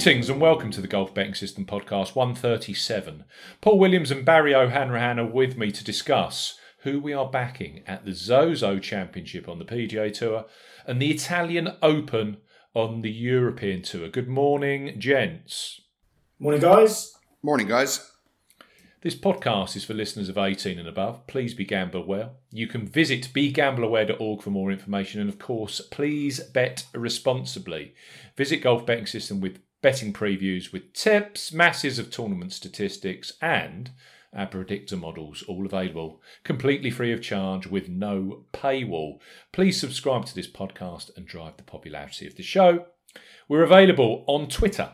Greetings and welcome to the Golf Betting System Podcast 137. Paul Williams and Barry O'Hanrahan are with me to discuss who we are backing at the Zozo Championship on the PGA Tour and the Italian Open on the European Tour. Good morning, gents. Morning, guys. Morning, guys. This podcast is for listeners of 18 and above. Please be gamble well. You can visit begambleaware.org for more information. And of course, please bet responsibly. Visit Golf Betting System with betting previews with tips, masses of tournament statistics, and our predictor models, all available completely free of charge with no paywall. Please subscribe to this podcast and drive the popularity of the show. We're available on Twitter.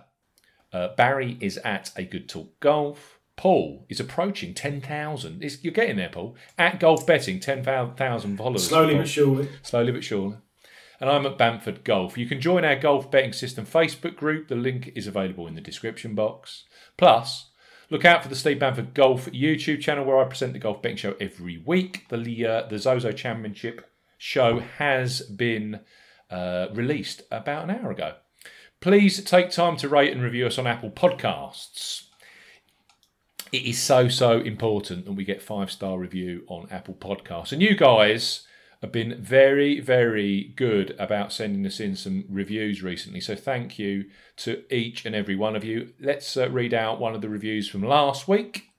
Uh, Barry is at A Good Talk Golf. Paul is approaching 10,000. It's- You're getting there, Paul. At Golf Betting, 10,000 followers. Slowly but surely. Slowly but surely. And I'm at Bamford Golf. You can join our Golf Betting System Facebook group. The link is available in the description box. Plus, look out for the Steve Bamford Golf YouTube channel where I present the Golf Betting Show every week. The, uh, the Zozo Championship show has been uh, released about an hour ago. Please take time to rate and review us on Apple Podcasts. It is so, so important that we get five star review on Apple Podcasts. And you guys have been very, very good about sending us in some reviews recently. So thank you to each and every one of you. Let's uh, read out one of the reviews from last week.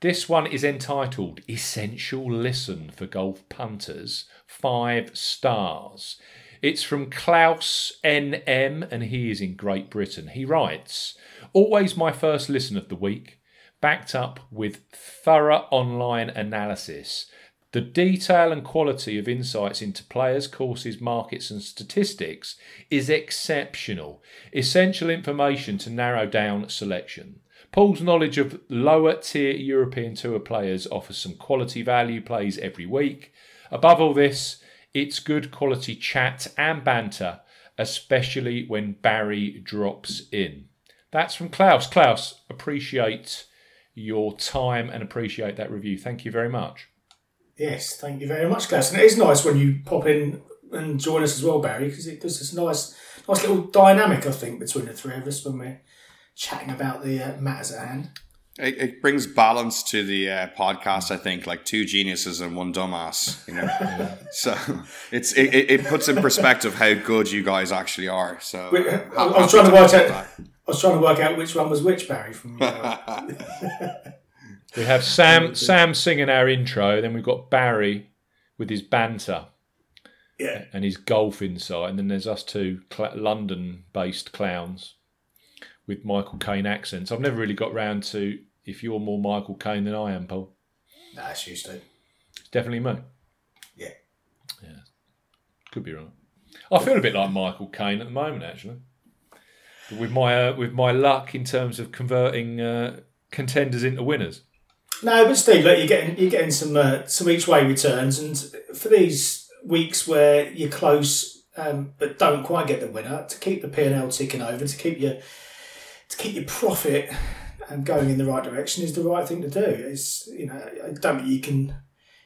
This one is entitled Essential Listen for Golf Punters, five stars. It's from Klaus NM and he is in Great Britain. He writes, Always my first listen of the week, backed up with thorough online analysis. The detail and quality of insights into players, courses, markets, and statistics is exceptional. Essential information to narrow down selection. Paul's knowledge of lower tier European Tour players offers some quality value plays every week. Above all this, it's good quality chat and banter, especially when Barry drops in. That's from Klaus. Klaus, appreciate your time and appreciate that review. Thank you very much. Yes, thank you very much, Klaus. And it is nice when you pop in and join us as well, Barry, because it does this nice, nice little dynamic, I think, between the three of us when we're chatting about the uh, matters at hand. It, it brings balance to the uh, podcast. I think like two geniuses and one dumbass. You know, so it's it, it puts in perspective how good you guys actually are. So Wait, uh, I- I was trying to work out- I was trying to work out which one was which, Barry. From uh, We have Sam Sam singing our intro, then we've got Barry with his banter yeah, and his golf insight, and then there's us two cl- London-based clowns with Michael Caine accents. I've never really got round to if you're more Michael Caine than I am, Paul. that's used to. It's definitely me. Yeah. Yeah. Could be wrong. I feel a bit like Michael Caine at the moment, actually. But with my uh, with my luck in terms of converting uh, contenders into winners. No, but Steve, look, you're getting you're getting some uh, some each way returns, and for these weeks where you're close um, but don't quite get the winner, to keep the P and L ticking over, to keep your to keep your profit and going in the right direction is the right thing to do. It's you know I don't think you can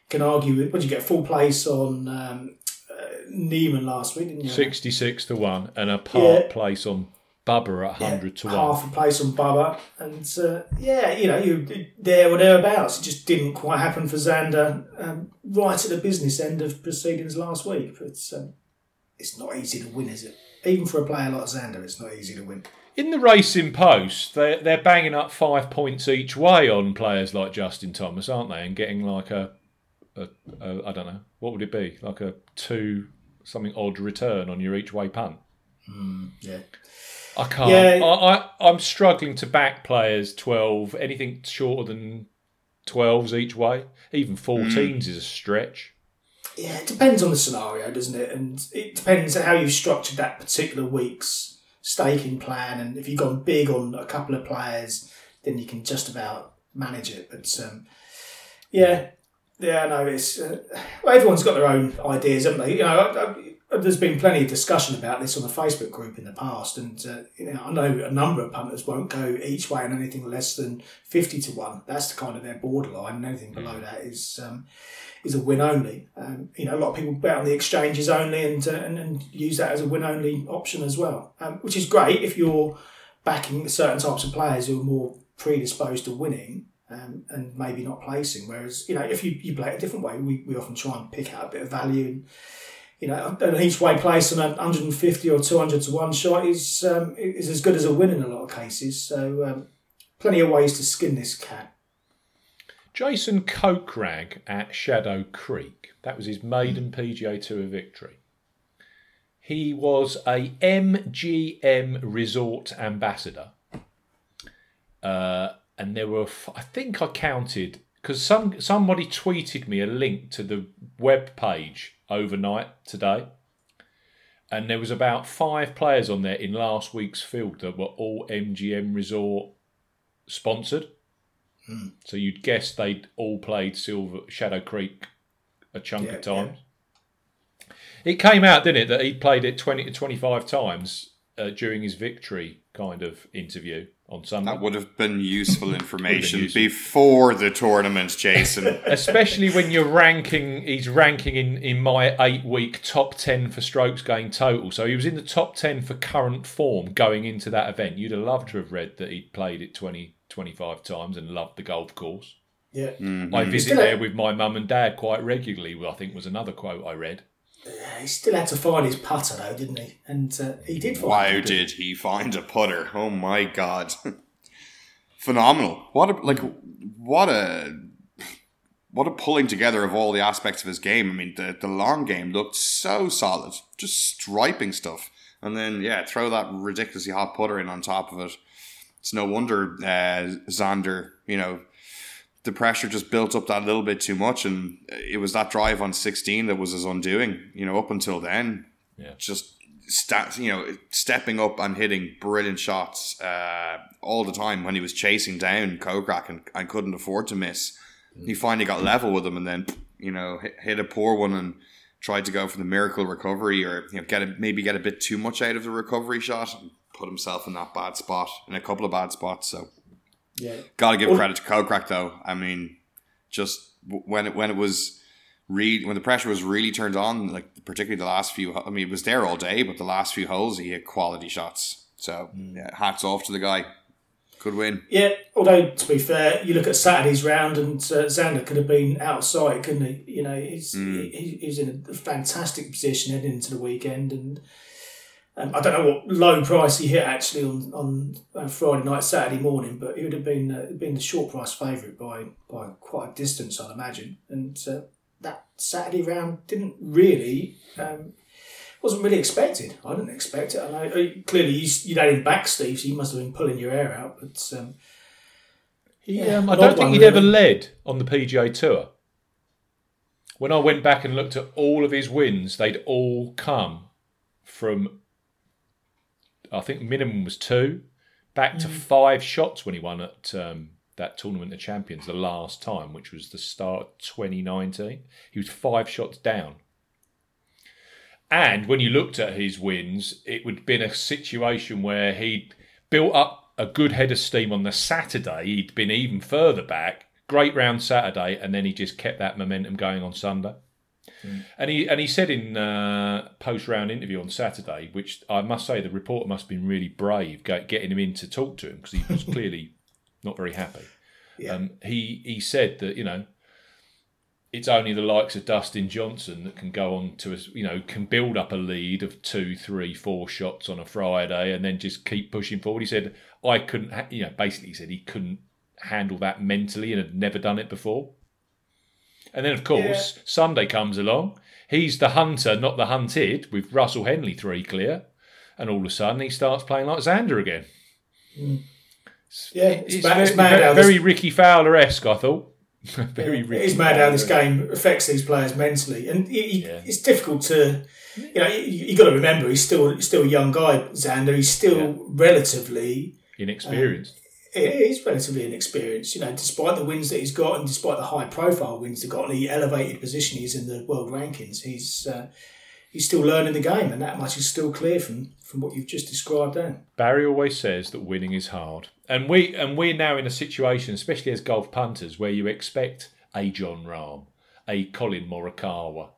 can argue with. What did you get? Full place on um, uh, Niemann last week, didn't you? 66 to 1 and a part Yeah. place on Bubba at 100 to 1. half a place on Bubba, and uh, yeah, you know, you there or thereabouts. It just didn't quite happen for Xander um, right at the business end of proceedings last week. But um, it's not easy to win, is it? Even for a player like Xander, it's not easy to win. In the racing post, they're, they're banging up five points each way on players like Justin Thomas, aren't they? And getting like a, a, a I don't know, what would it be? Like a two something odd return on your each way punt. Yeah, I can't. Yeah. I, I, I'm struggling to back players 12, anything shorter than 12s each way. Even 14s is a stretch. yeah. It depends on the scenario, doesn't it? And it depends on how you've structured that particular week's staking plan, and if you've gone big on a couple of players, then you can just about manage it. But um, yeah, yeah, no, it's uh, well, everyone's got their own ideas, haven't they? You know, I, I, there's been plenty of discussion about this on the Facebook group in the past, and uh, you know, I know a number of punters won't go each way on anything less than fifty to one. That's the kind of their borderline, and anything below that is um, is a win only. Um, you know, a lot of people bet on the exchanges only, and, uh, and and use that as a win only option as well, um, which is great if you're backing certain types of players who are more predisposed to winning um, and maybe not placing. Whereas, you know, if you, you play it a different way, we, we often try and pick out a bit of value. And, you know, an each way place on a 150 or 200 to 1 shot is, um, is as good as a win in a lot of cases. So, um, plenty of ways to skin this cat. Jason Kokrak at Shadow Creek. That was his maiden PGA Tour victory. He was a MGM Resort ambassador. Uh, and there were I think I counted because some somebody tweeted me a link to the web page overnight today, and there was about five players on there in last week's field that were all MGM Resort sponsored. Hmm. So you'd guess they'd all played Silver Shadow Creek a chunk Yeah, of times. It came out, didn't it, that he played it twenty to twenty-five times uh, during his victory kind of interview on Sunday. That would have been useful information useful. before the tournament, Jason. especially when you're ranking he's ranking in in my eight week top 10 for strokes gained total so he was in the top 10 for current form going into that event you'd have loved to have read that he'd played it 20 25 times and loved the golf course Yeah. Mm-hmm. i visit Still- there with my mum and dad quite regularly i think was another quote i read He still had to find his putter, though, didn't he? And uh, he did find Wow, it. did he find a putter? Oh my god, phenomenal! What a like, what a what a pulling together of all the aspects of his game. I mean, the the long game looked so solid, just striping stuff, and then yeah, throw that ridiculously hot putter in on top of it. It's no wonder uh, Xander, you know, the pressure just built up that little bit too much, and it was that drive on sixteen that was his undoing. You know, up until then, Yeah. just stat, you know, stepping up and hitting brilliant shots uh, all the time when he was chasing down Kokrak and, and couldn't afford to miss. He finally got level with him, and then you know hit, hit a poor one and tried to go for the miracle recovery, or you know get a, maybe get a bit too much out of the recovery shot and put himself in that bad spot in a couple of bad spots. So. Yeah. Got to give Well- credit to Kokrak though. I mean, just when it when it was really when the pressure was really turned on, like particularly the last few. I mean, it was there all day, but the last few holes he hit quality shots. So yeah, hats off to the guy. Good win. Yeah, although to be fair, you look at Saturday's round and uh, Xander could have been outside, couldn't he? You know, he's he, he's in a fantastic position heading into the weekend, and um, I don't know what low price he hit actually on on uh, Friday night, Saturday morning, but he would have been uh, been the short price favourite by by quite a distance, I'd imagine. And uh, that Saturday round didn't really. Um, wasn't really expected. I didn't expect it. And I, I, clearly, you, you had him back, Steve, so you must have been pulling your hair out. But um, He, Yeah, um, I don't think he'd ever led on the PGA Tour. When I went back and looked at all of his wins, they'd all come from, I think minimum was two, back to five shots when he won at um, that Tournament of Champions the last time, which was the start of 2019. He was five shots down. And when you looked at his wins, it would have been a situation where he'd built up a good head of steam on the Saturday. He'd been even further back. Great round Saturday, and then he just kept that momentum going on Sunday. And he and he said in uh, post round interview on Saturday, which I must say the reporter must have been really brave getting him in to talk to him because he was clearly not very happy. Yeah. Um, he he said that you know it's only the likes of Dustin Johnson that can go on to a, you know can build up a lead of two, three, four shots on a Friday and then just keep pushing forward. He said I couldn't, ha- you know, basically he said he couldn't handle that mentally and had never done it before. And then of course Sunday comes along. He's the hunter, not the hunted, with Russell Henley three clear, and all of a sudden he starts playing like Xander again. Mm. yeah, it's, It's mad, very, it's very, how very this, Rickie Fowler esque, I thought. Very It Ricky is mad how this game affects these players mentally, and y- Yeah. it's difficult to, you know, you, you got to remember he's still still a young guy, Xander. He's still Yeah. relatively, inexperienced. He's relatively inexperienced. You know, despite the wins that he's got, and despite the high profile wins he's got, and the elevated position he's in the world rankings, he's uh, he's still learning the game, and that much is still clear from from what you've just described. There, Barry always says that winning is hard, and we and we're now in a situation, especially as golf punters, where you expect a Jon Rahm, a Collin Morikawa,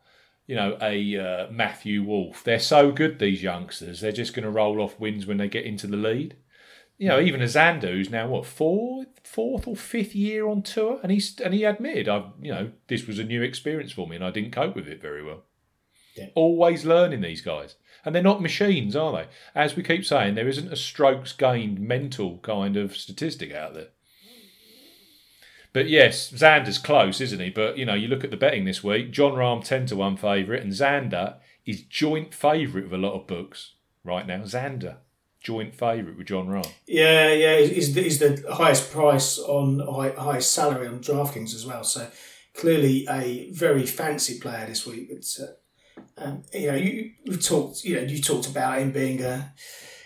you know, a uh, Matthew Wolff. They're so good, these youngsters. They're just going to roll off wins when they get into the lead. You know, even a Xander, who's now what fourth, fourth or fifth year on tour, and he's and he admitted, I, you know, this was a new experience for me, and I didn't cope with it very well. Yeah. Always learning these guys, and they're not machines, are they? As we keep saying, there isn't a strokes gained mental kind of statistic out there. But yes, Xander's close, isn't he? But you know, you look at the betting this week. Jon Rahm ten to one favourite, and Xander is joint favourite with a lot of books right now. Xander joint favourite with Jon Rahm. yeah, yeah, he's, he's the highest price on high, highest salary on DraftKings as well. So clearly a very fancy player this week. It's uh, um, you know you you talked you know you talked about him being a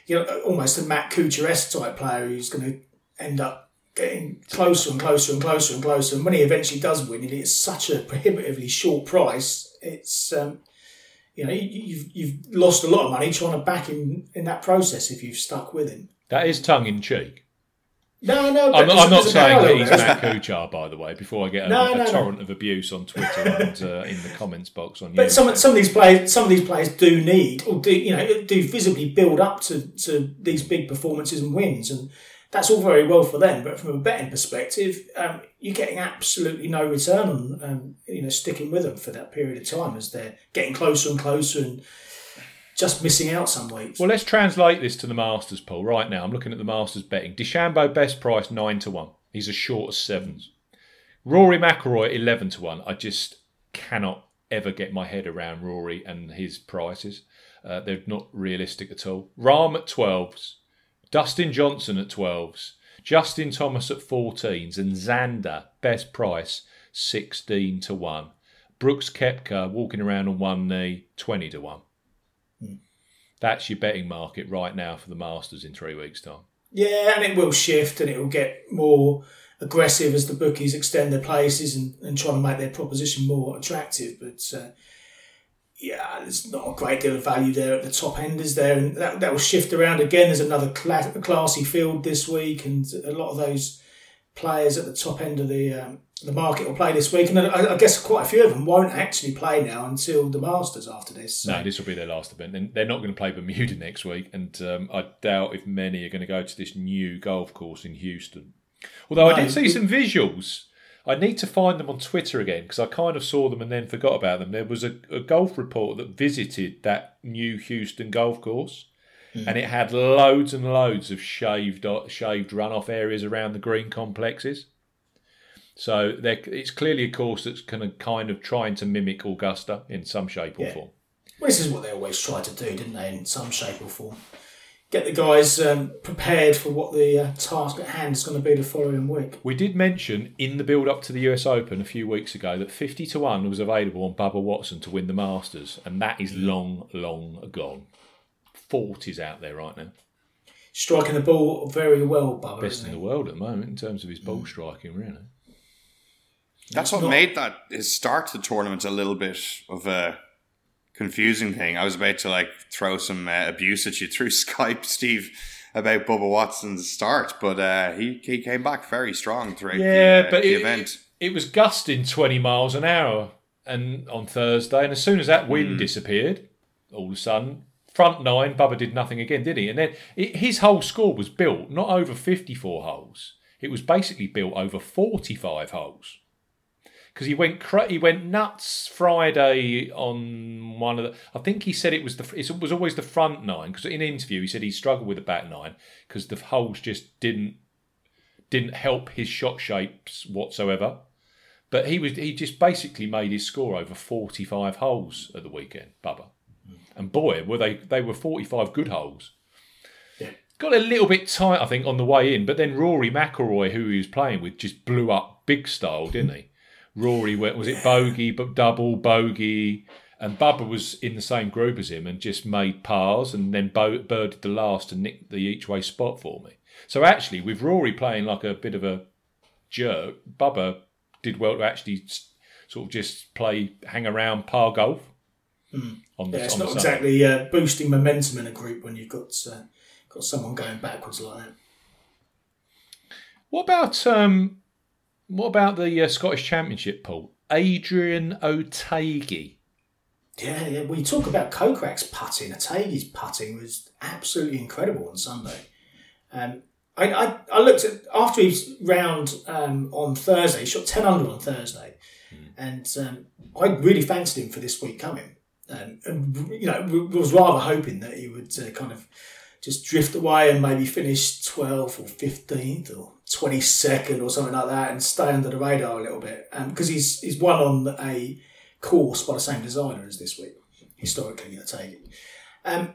you know almost a Matt Kuchar type player who's going to end up getting closer and closer and closer and closer. And when he eventually does win, it is such a prohibitively short price. It's um, you know you, you've you've lost a lot of money trying to back him in that process if you've stuck with him. That is tongue in cheek. No, no, I'm, I'm not saying that he's. Matt Kuchar, by the way. Before I get a, No, a no, no. torrent of abuse on Twitter and uh, in the comments box on But YouTube. some some of these players, some of these players do need or do you know do visibly build up to, to these big performances and wins, and that's all very well for them. But from a betting perspective, um, you're getting absolutely no return on um, you know sticking with them for that period of time as they're getting closer and closer and just missing out some weeks. Well, let's translate this to the Masters pool right now. I'm looking at the Masters betting. DeChambeau best price nine to one. He's as short as sevens. Rory McIlroy eleven to one. I just cannot ever get my head around Rory and his prices. Uh, they're not realistic at all. Rahm at twelves, Dustin Johnson at twelves, Justin Thomas at fourteens, and Xander best price sixteen to one. Brooks Koepka walking around on one knee twenty to one. That's your betting market right now for the Masters in three weeks' time. Yeah, and it will shift and it will get more aggressive as the bookies extend their places and, and try to make their proposition more attractive. But uh, yeah, there's not a great deal of value there at the top end, is there? And that, that will shift around again. There's another cla- classy field this week, and a lot of those players at the top end of the um, the market will play this week. And I, I guess quite a few of them won't actually play now until the Masters after this. So. No, this will be their last event. And they're not going to play Bermuda next week. And um, I doubt if many are going to go to this new golf course in Houston. Although I did see some visuals. I need to find them on Twitter again because I kind of saw them and then forgot about them. There was a, a golf reporter that visited that new Houston golf course. Hmm. And it had loads and loads of shaved uh, shaved runoff areas around the green complexes. So it's clearly a course that's kind of kind of trying to mimic Augusta in some shape or Yeah. form. Well, this is what they always try to do, didn't they, in some shape or form? Get the guys um, prepared for what the uh, task at hand is going to be the following week. We did mention in the build up to the US Open a few weeks ago that 50 to 1 was available on Bubba Watson to win the Masters, and that is long, long gone. 40's out there right now. Striking the ball very well, Bubba. Best in the world at the moment in terms of his ball striking, really. That's what not- made that his start to the tournament a little bit of a confusing thing. I was about to like throw some uh, abuse at you through Skype, Steve, about Bubba Watson's start, but uh, he he came back very strong throughout Yeah, the, uh, but the it, event. it was gusting 20 miles an hour and on Thursday, and as soon as that wind disappeared, all of a sudden, front nine, Bubba did nothing again, did he? And then it, his whole score was built not over 54 holes, it was basically built over 45 holes. Because he went cra- he went nuts Friday on one of the. I think he said it was the it was always the front nine because in an interview he said he struggled with the back nine because the holes just didn't didn't help his shot shapes whatsoever. But he was he just basically made his score over forty five holes at the weekend, Bubba. And boy, were they they were forty five good holes. Yeah. Got a little bit tight, I think, on the way in, but then Rory McIlroy, who he was playing with, just blew up big style, didn't he? Rory went was it bogey, but double bogey, and Bubba was in the same group as him and just made pars and then bo- birded the last and nicked the each way spot for me. So actually, with Rory playing like a bit of a jerk, Bubba did well to actually sort of just play, hang around par golf. On the, Yeah, it's on not exactly uh, boosting momentum in a group when you've got uh, got someone going backwards like that. What about um, what about the uh, Scottish Championship, Paul? Adrian Otaegui. Yeah, yeah. We talk about Kokrak's putting. Otaegui's putting was absolutely incredible on Sunday. Um, I, I, I looked at after his round um, on Thursday. He shot ten under on Thursday, and um, I really fancied him for this week coming. Um, and you know, was rather hoping that he would uh, kind of just drift away and maybe finish 12th or 15th or 22nd or something like that and stay under the radar a little bit. Because he's he's won on a course by the same designer as this week, historically, I take it. Um,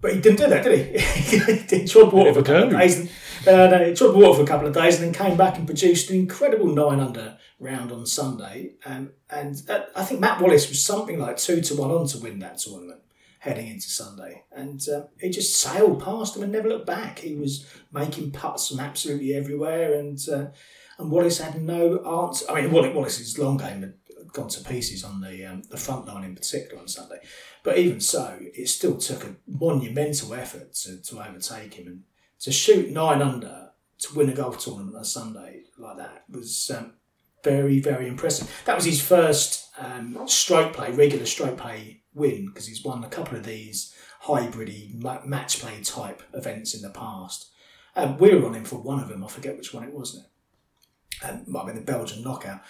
but he didn't do that, did he? he trod water for a couple of days. And, uh, no, he trod water for a couple of days and then came back and produced an incredible nine under round on Sunday. Um, and uh, I think Matt Wallace was something like two to one on to win that tournament heading into Sunday. And uh, he just sailed past him and never looked back. He was making putts from absolutely everywhere. And uh, and Wallace had no answer. I mean, Wallace, Wallace's long game had gone to pieces on the um, the front line in particular on Sunday. But even so, it still took a monumental effort to, to overtake him. And to shoot nine under to win a golf tournament on Sunday like that was um, very, very impressive. That was his first um, stroke play, regular stroke play win, because he's won a couple of these hybridy ma- match play type events in the past. Um, we were on him for one of them. I forget which one it was now. Um, might have been the Belgian knockout.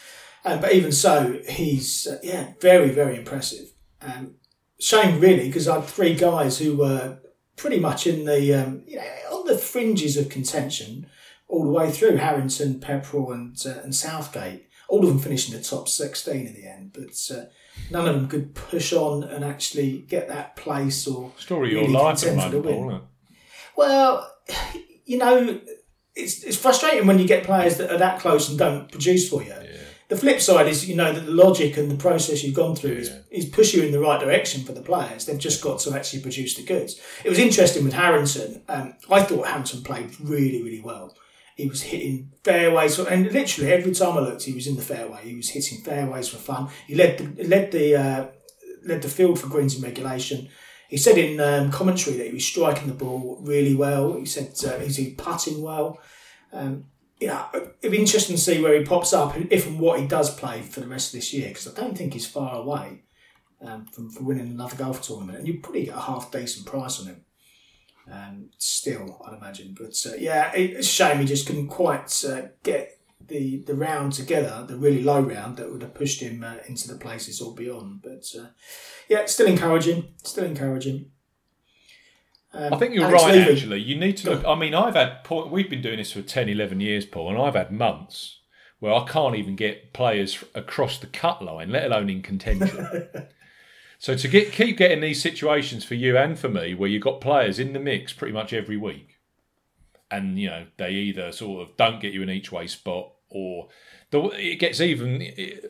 Um, but even so, he's uh, yeah very very impressive. Um, shame really because I had three guys who were pretty much in the um, you know on the fringes of contention all the way through Harrington, Pepperell, and uh, and Southgate. All of them finished in the top sixteen in the end, but uh, none of them could push on and actually get that place or Story of your really life at the moment. Paul. Well, you know, it's, it's frustrating when you get players that are that close and don't produce for you. The flip side is, you know, that the logic and the process you've gone through is, is push you in the right direction for the players. They've just got to actually produce the goods. It was interesting with Harrington. Um, I thought Harrington played really, really well. He was hitting fairways, and literally every time I looked, he was in the fairway. He was hitting fairways for fun. He led the led the uh, led the field for greens in regulation. He said in um, commentary that he was striking the ball really well. He said uh, he's he putting well. Um, it'd be interesting to see where he pops up, if and what he does play for the rest of this year, because I don't think he's far away um, from, from winning another golf tournament, and you'd probably get a half decent price on him. Um, still, I'd imagine, but uh, yeah, it's a shame he just couldn't quite uh, get the the round together, the really low round that would have pushed him uh, into the places or beyond. But uh, yeah, still encouraging, still encouraging. Um, I think you're Alex right, Levy. actually. You need to look. I mean, I've had, we've been doing this for 10, 11 years, Paul, and I've had months where I can't even get players across the cut line, let alone in contention. so to get keep getting these situations for you and for me where you've got players in the mix pretty much every week, and, you know, they either sort of don't get you an each way spot or the, it gets even,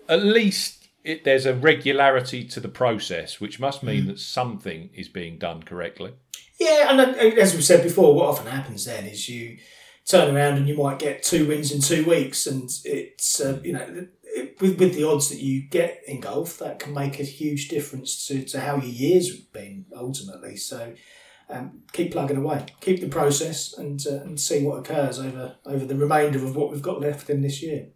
at least it, there's a regularity to the process, which must mean that something is being done correctly. Yeah, and as we've said before, what often happens then is you turn around and you might get two wins in two weeks, and it's uh, you know with with the odds that you get in golf, that can make a huge difference to, to how your years have been ultimately. So. Um, keep plugging away, keep the process, and uh, and see what occurs over over the remainder of what we've got left in this year.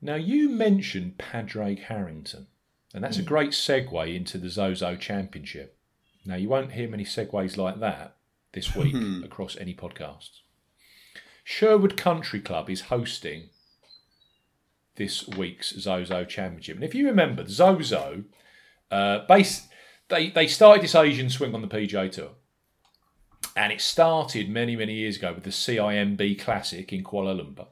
Now, you mentioned Padraig Harrington, and that's a great segue into the Zozo Championship. Now, you won't hear many segues like that this week across any podcasts. Sherwood Country Club is hosting this week's Zozo Championship. And if you remember, Zozo, uh, base, they, they started this Asian swing on the PGA Tour. And it started many, many years ago with the CIMB Classic in Kuala Lumpur.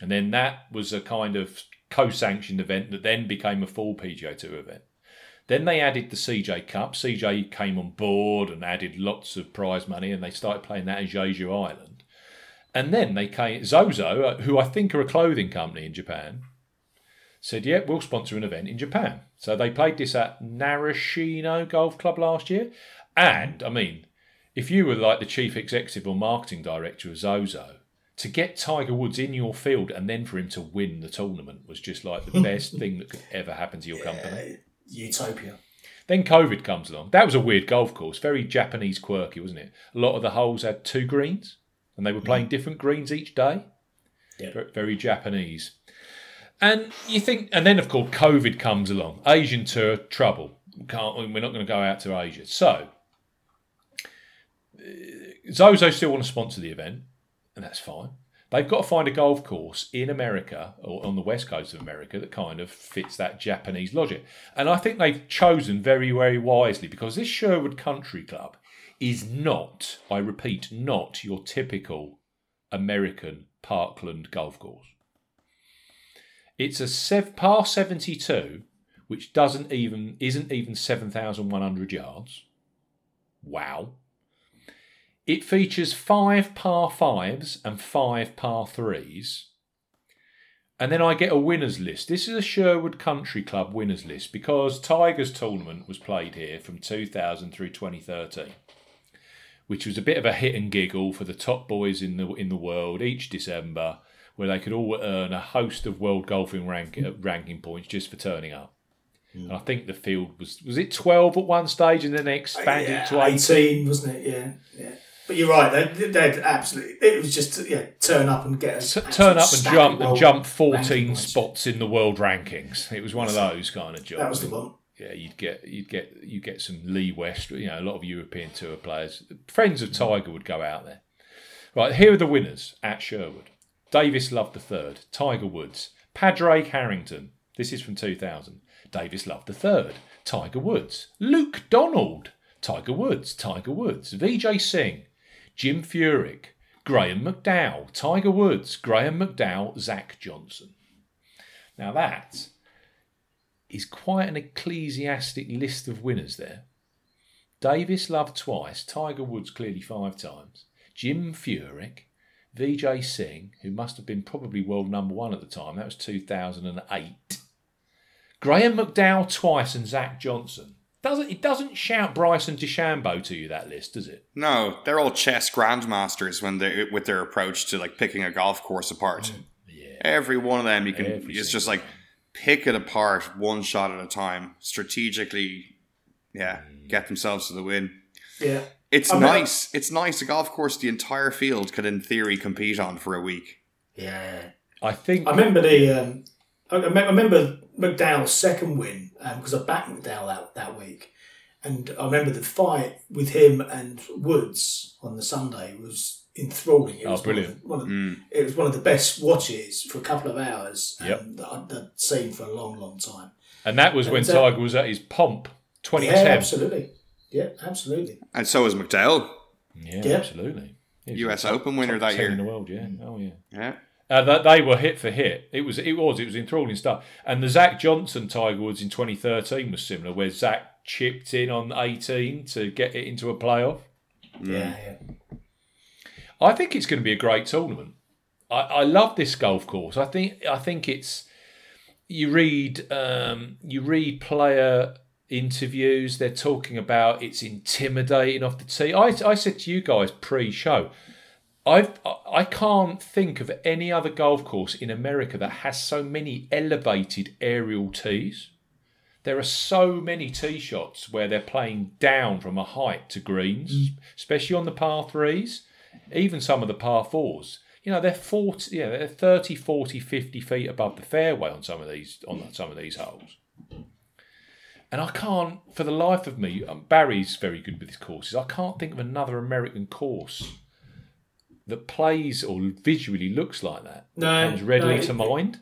And then that was a kind of co-sanctioned event that then became a full PGA Tour event. Then they added the CJ Cup. CJ came on board and added lots of prize money, and they started playing that in Jeju Island. And then they came Zozo, uh, who I think are a clothing company in Japan. said, "Yeah, we'll sponsor an event in Japan." So they played this at Narashino Golf Club last year, and I mean, if you were like the chief executive or marketing director of Zozo, to get Tiger Woods in your field and then for him to win the tournament was just like the best thing that could ever happen to your company. Utopia. Then COVID comes along. That was a weird golf course, very Japanese quirky, wasn't it? A lot of the holes had two greens, and they were playing different greens each day. Yeah. Very, very Japanese. And you think, and then of course COVID comes along. Asian tour trouble. Can't we're not going to go out to Asia. So uh, Zozo still want to sponsor the event, and that's fine. They've got to find a golf course in America or on the west coast of America that kind of fits that Japanese logic. And I think they've chosen very, very wisely because this Sherwood Country Club is not, I repeat, not your typical American parkland golf course. It's a sev- par 72, which doesn't even isn't even 7,100 yards. Wow. It features five par fives and five par threes. And then I get a winners list. This is a Sherwood Country Club winners list because Tigers tournament was played here from 2000 through 2013, which was a bit of a hit and giggle for the top boys in the in the world each December, where they could all earn a host of world golfing rank, uh, ranking points just for turning up. And I think the field was was it 12 at one stage and then they expanded Yeah, to 18. 18, wasn't it? Yeah, yeah. But you're right. They, they'd absolutely. It was just yeah, turn up and get a turn up and jump and jump 14 spots in the world rankings. It was one of those kind of jobs. That was the one. Yeah, you'd get you'd get you get some Lee West, you know, a lot of European tour players. Friends of Tiger would go out there. Right, here are the winners at Sherwood. Davis Love the third, Tiger Woods, Padraig Harrington. This is from 2000. Davis Love the third, Tiger Woods, Luke Donald, Tiger Woods, Tiger Woods, Vijay Singh, Jim Furyk, Graham McDowell, Tiger Woods, Graham McDowell, Zach Johnson. Now that is quite an ecclesiastic list of winners there. Davis Love twice, Tiger Woods clearly five times, Jim Furyk, Vijay Singh, who must have been probably world number one at the time, that was 2008. Graham McDowell twice and Zach Johnson. Doesn't it doesn't shout Bryson DeChambeau to you that list, does it? No, they're all chess grandmasters when they with their approach to like picking a golf course apart. Mm, yeah. Every one of them, you can. Every it's just like pick it apart one shot at a time, strategically. Yeah, get themselves to the win. Yeah. It's I mean, nice. It's nice. A golf course the entire field could, in theory, compete on for a week. Yeah. I think I remember the. Um, I rem- I remember McDowell's second win because I backed McDowell that, that week, and I remember the fight with him and Woods on the Sunday was enthralling. It Oh, was brilliant. One of, the- one of, Mm. It was one of the best watches for a couple of hours Yep. that I'd, I'd seen for a long, long time. and that was when And, uh, Tiger was at his pomp, Yeah, 2010. absolutely. Yeah, absolutely. And so was McDowell, Yeah, Yeah. absolutely. US top- Open winner that year. in the world. Yeah, oh yeah. Yeah. Uh, that they were hit for hit. It was it was it was enthralling stuff. And the Zach Johnson Tiger Woods in 2013 was similar, where Zach chipped in on 18 to get it into a playoff. Yeah, yeah. I think it's going to be a great tournament. I, I love this golf course. I think I think it's you read um, you read player interviews. They're talking about it's intimidating off the tee. I, I said to you guys pre-show, I've I- I can't think of any other golf course in America that has so many elevated aerial tees. There are so many tee shots where they're playing down from a height to greens, especially on the par threes, even some of the par fours. You know, they're 40, yeah, they're 30, 40, 50 feet above the fairway on some of these on some of these holes. And I can't, for the life of me, um, Barry's very good with his courses. I can't think of another American course that plays or visually looks like that. No, comes readily no, to mind.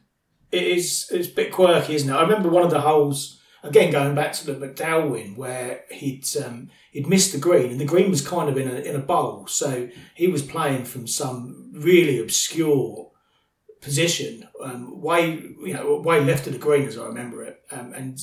it is it's a bit quirky, isn't it? I remember one of the holes again going back to the McDowell win where he'd um, he'd missed the green and the green was kind of in a in a bowl, so he was playing from some really obscure position, um, way you know way left of the green as I remember it, um, and.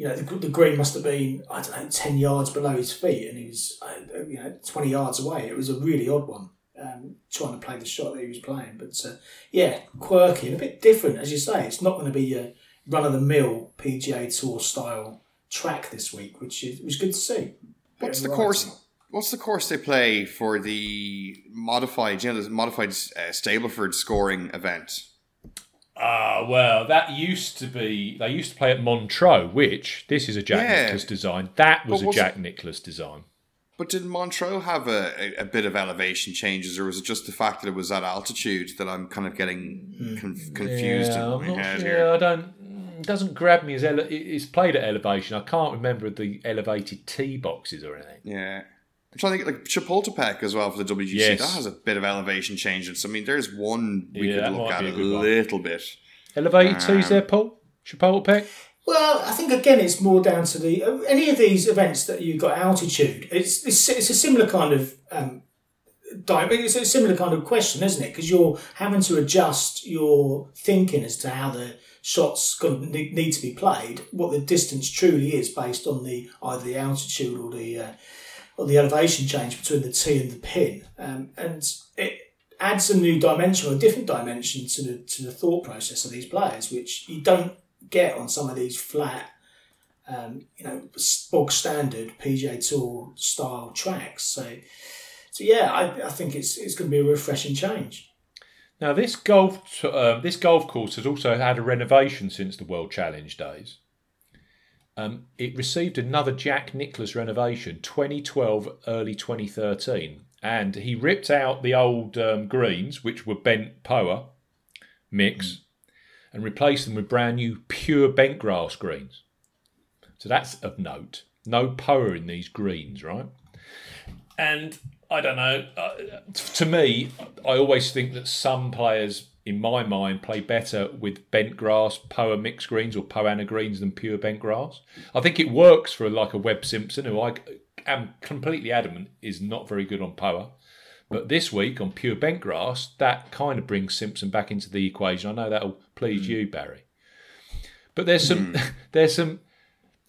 You know, the, the green must have been, I don't know, 10 yards below his feet, and he was, uh, you know, 20 yards away. It was a really odd one, um, trying to play the shot that he was playing. But uh, yeah, quirky and a bit different, as you say. It's not going to be your run of the mill PGA Tour style track this week, which is was good to see. What's the course? What's the course they play for the modified? You know, the modified uh, Stableford scoring event. Ah, well, that used to be. They used to play at Montreux, which this is a Jack Yeah. Nicklaus design. That was But a was Jack Nicklaus design. But did Montreux have a, a, a bit of elevation changes, or was it just the fact that it was at altitude that I'm kind of getting conf- confused yeah, in I'm my not head sure. here? I don't. It doesn't grab me as ele- it's played at elevation. I can't remember the elevated tee boxes or anything. Yeah. I'm trying to think like Chapultepec as well for the WGC. Yes. That has a bit of elevation change. changes. I mean, there's one we Yeah, could look at a a good one. little bit. Elevated tees Um, there, Paul. Chapultepec. Well, I think again it's more down to the uh, any of these events that you've got altitude. It's it's, it's a similar kind of um, di- it's a similar kind of question, isn't it? Because you're having to adjust your thinking as to how the shots need to be played, what the distance truly is based on the either the altitude or the uh, or the elevation change between the tee and the pin, um, and it adds a new dimension or a different dimension to the to the thought process of these players, which you don't get on some of these flat, um, you know, bog standard PGA Tour style tracks. So, so yeah, I, I think it's it's going to be a refreshing change. Now, this golf um, this golf course has also had a renovation since the World Challenge days. Um, it received another Jack Nicklaus renovation, 2012, early 2013, and he ripped out the old um, greens, which were bent poa mix, and replaced them with brand new pure bent grass greens. So that's of note. No poa in these greens, right? And I don't know. Uh, to me, I always think that some players, in my mind, play better with bent grass, poa mixed greens or poa annua greens than pure bent grass. I think it works for like a Webb Simpson, who I am completely adamant is not very good on poa. But this week on pure bent grass, that kind of brings Simpson back into the equation. I know that'll please you, Barry. But there's some, there's some.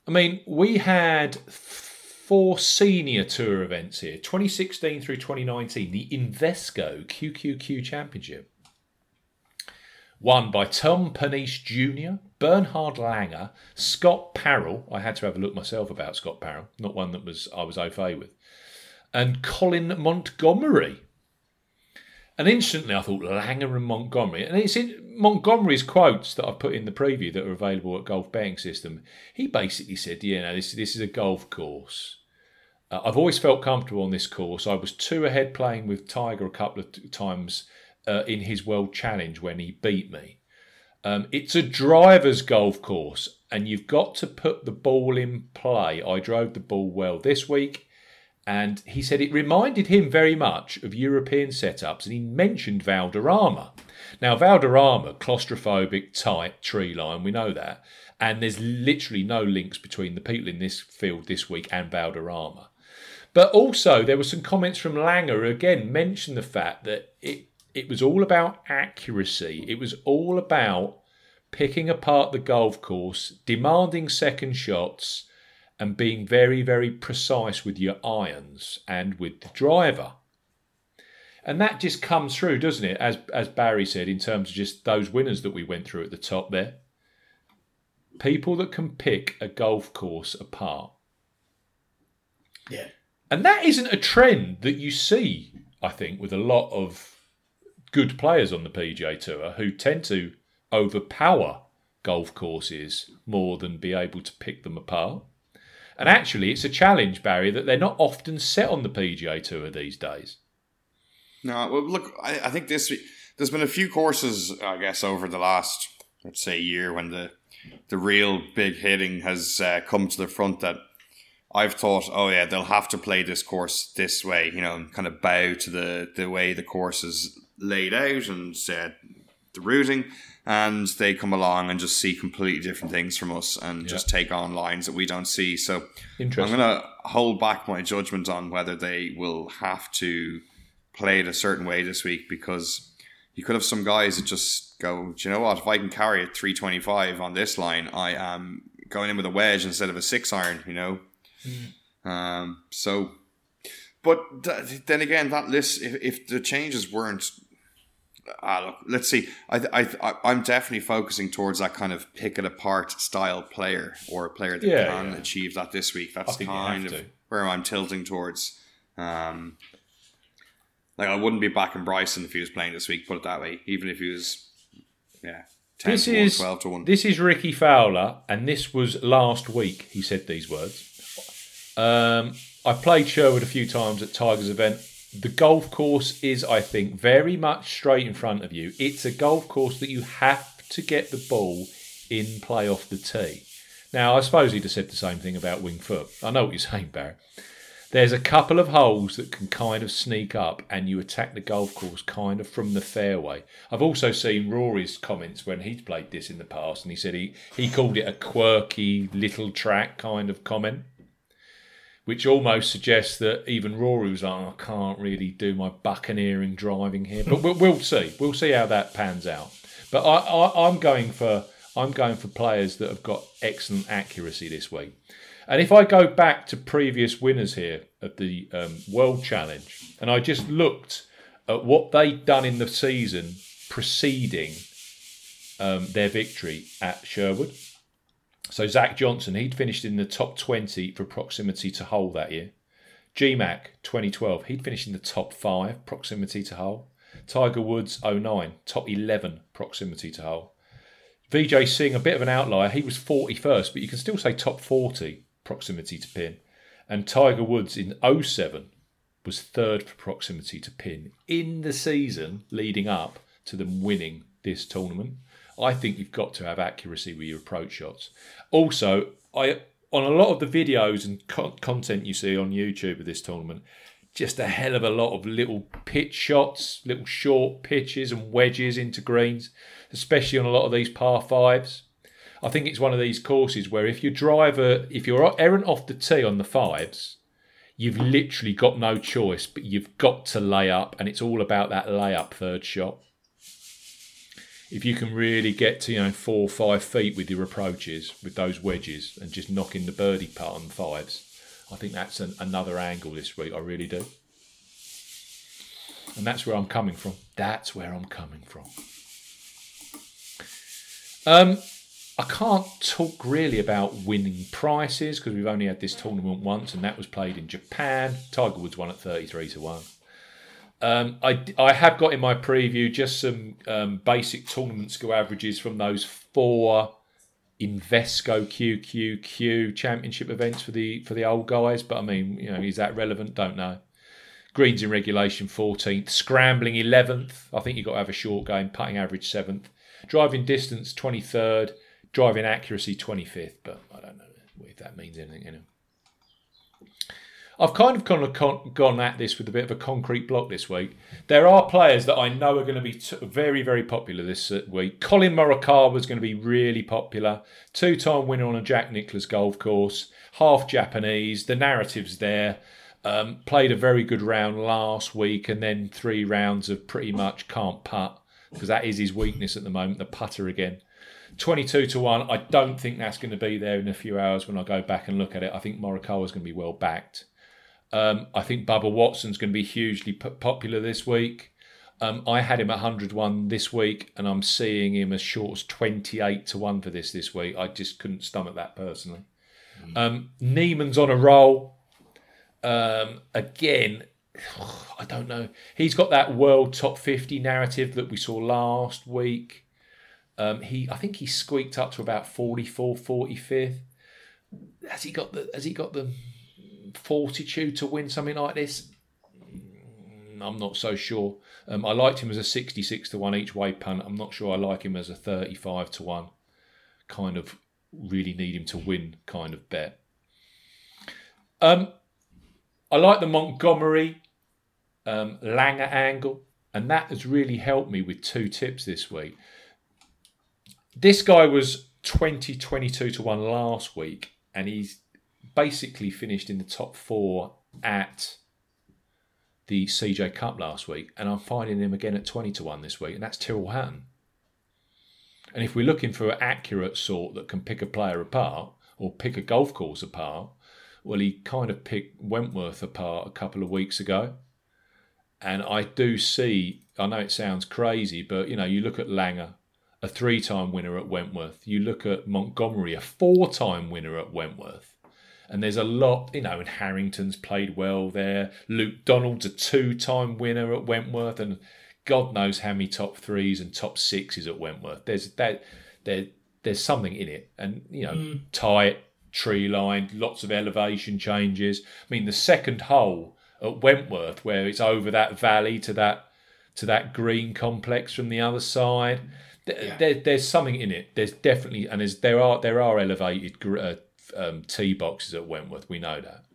I mean, we had four senior tour events here 2016 through 2019 the invesco qqq championship won by tom pernice jr bernhard langer scott parel i had to have a look myself about scott parel not one that was i was au fait with and colin montgomerie and instantly I thought Langer and Montgomerie. And it's in Montgomerie's quotes that I've put in the preview that are available at Golf Betting System. He basically said, yeah, no, this, this is a golf course. Uh, I've always felt comfortable on this course. I was two ahead playing with Tiger a couple of times uh, in his World Challenge when he beat me. Um, it's a driver's golf course, and you've got to put the ball in play. I drove the ball well this week, and he said it reminded him very much of European setups, and he mentioned Valderrama. Now, Valderrama, claustrophobic, tight tree line, we know that, and there's literally no links between the people in this field this week and Valderrama. But also, there were some comments from Langer who again mentioned the fact that it, it was all about accuracy. It was all about picking apart the golf course, demanding second shots, and being very, very precise with your irons and with the driver. And that just comes through, doesn't it? As as Barry said, in terms of just those winners that we went through at the top there. People that can pick a golf course apart. Yeah. And that isn't a trend that you see, I think, with a lot of good players on the PGA Tour who tend to overpower golf courses more than be able to pick them apart. And actually, it's a challenge, Barry, that they're not often set on the PGA Tour these days. No, well, look, I, I think this there's been a few courses, I guess, over the last let's say year when the the real big hitting has uh, come to the front that I've thought, oh yeah, they'll have to play this course this way, you know, and kind of bow to the the way the course is laid out and uh, the routing, and they come along and just see completely different things from us and just take on lines that we don't see. So I'm going to hold back my judgment on whether they will have to play it a certain way this week because you could have some guys that just go, Do you know what? If I can carry it 325 on this line, I am going in with a wedge instead of a six iron, you know? Um, so, but th- then again, that list, if, if the changes weren't, ah, look, let's see. I, I, I, I'm definitely focusing towards that kind of pick it apart style player or a player that Yeah, can yeah. achieve that this week. That's kind of to. where I'm tilting towards. Um, like I wouldn't be backing Bryson if he was playing this week. Put it that way. Even if he was, yeah, 10 This to 1, is 12 to one. this is Rickie Fowler, and this was last week. He said these words. Um, I played Sherwood a few times at Tigers event. The golf course is, I think, very much straight in front of you. It's a golf course that you have to get the ball in play off the tee. Now, I suppose he'd have said the same thing about Wing Foot. I know what you're saying, Barry. There's a couple of holes that can kind of sneak up and you attack the golf course kind of from the fairway. I've also seen Rory's comments when he's played this in the past and he said he, he called it a quirky little track kind of comment, which almost suggests that even Rory was like, "Oh, I can't really do my buccaneering driving here. But we'll, we'll see. We'll see how that pans out. But I, I, I'm going for I'm going for players that have got excellent accuracy this week. And if I go back to previous winners here of the um, World Challenge, and I just looked at what they'd done in the season preceding um, their victory at Sherwood. So Zach Johnson, he'd finished in the top 20 for proximity to hole that year. GMAC 2012, he'd finished in the top 5 proximity to hole. Tiger Woods 09, top 11 proximity to hole. Vijay Singh, a bit of an outlier, he was 41st, but you can still say top 40 proximity to pin. And Tiger Woods in 07 was third for proximity to pin in the season leading up to them winning this tournament. I think you've got to have accuracy with your approach shots. Also, I on a lot of the videos and co- content you see on YouTube of this tournament, just a hell of a lot of little pitch shots, little short pitches and wedges into greens, especially on a lot of these par fives. I think it's one of these courses where if your driver, if you're errant off the tee on the fives, you've literally got no choice, but you've got to lay up, and it's all about that layup third shot. If you can really get to you know four or five feet with your approaches with those wedges and just knocking the birdie putt on fives, I think that's an, another angle this week. I really do, and that's where I'm coming from. That's where I'm coming from. Um, I can't talk really about winning prices because we've only had this tournament once, and that was played in Japan. Tiger Woods won at thirty-three to one. Um, I, I have got in my preview just some um, basic tournament score averages from those four Invesco QQQ championship events for the for the old guys. But I mean, you know, is that relevant? Don't know. Greens in regulation 14th, scrambling 11th. I think you've got to have a short game, putting average 7th. Driving distance 23rd, driving accuracy 25th, but I don't know if that means anything. You know. I've kind of con- gone at this with a bit of a concrete block this week. There are players that I know are going to be t- very, very popular this uh, week. Collin Morikawa is going to be really popular. Two-time winner on a Jack Nicklaus golf course. Half Japanese. The narrative's there. Um, played a very good round last week, and then three rounds of pretty much can't putt because that is his weakness at the moment. The putter again. 22 to 1. I don't think that's going to be there in a few hours when I go back and look at it. I think Morikawa is going to be well backed. Um, I think Bubba Watson's going to be hugely p- popular this week. Um, I had him at 101 this week, and I'm seeing him as short as 28 to 1 for this this week. I just couldn't stomach that personally. Um, Niemann's on a roll. Um, again, I don't know. He's got that world top 50 narrative that we saw last week. Um, he, I think he squeaked up to about 44, 45th. Has he got the? Has he got the fortitude to win something like this? I'm not so sure. Um, I liked him as a 66 to one each way punt. I'm not sure I like him as a 35 to one. Kind of really need him to win kind of bet. Um, I like the Montgomerie um, Langer angle, and that has really helped me with two tips this week. This guy was 20, 22 to 1 last week, and he's basically finished in the top four at the CJ Cup last week, and I'm finding him again at 20 to 1 this week, and that's Tyrrell Hatton. And if we're looking for an accurate sort that can pick a player apart or pick a golf course apart, well, he kind of picked Wentworth apart a couple of weeks ago. and I do see. I know it sounds crazy, but you know, you look at Langer, a three-time winner at Wentworth. You look at Montgomerie, a four-time winner at Wentworth. And there's a lot, you know, and Harrington's played well there. Luke Donald's a two-time winner at Wentworth, and God knows how many top threes and top sixes at Wentworth. There's that there there's something in it, and you know, tight tree line, lots of elevation changes. I mean, the second hole at Wentworth, where it's over that valley to that to that green complex from the other side. Yeah. There, there's something in it. There's definitely, and there are there are elevated uh, um, tee boxes at Wentworth. We know that.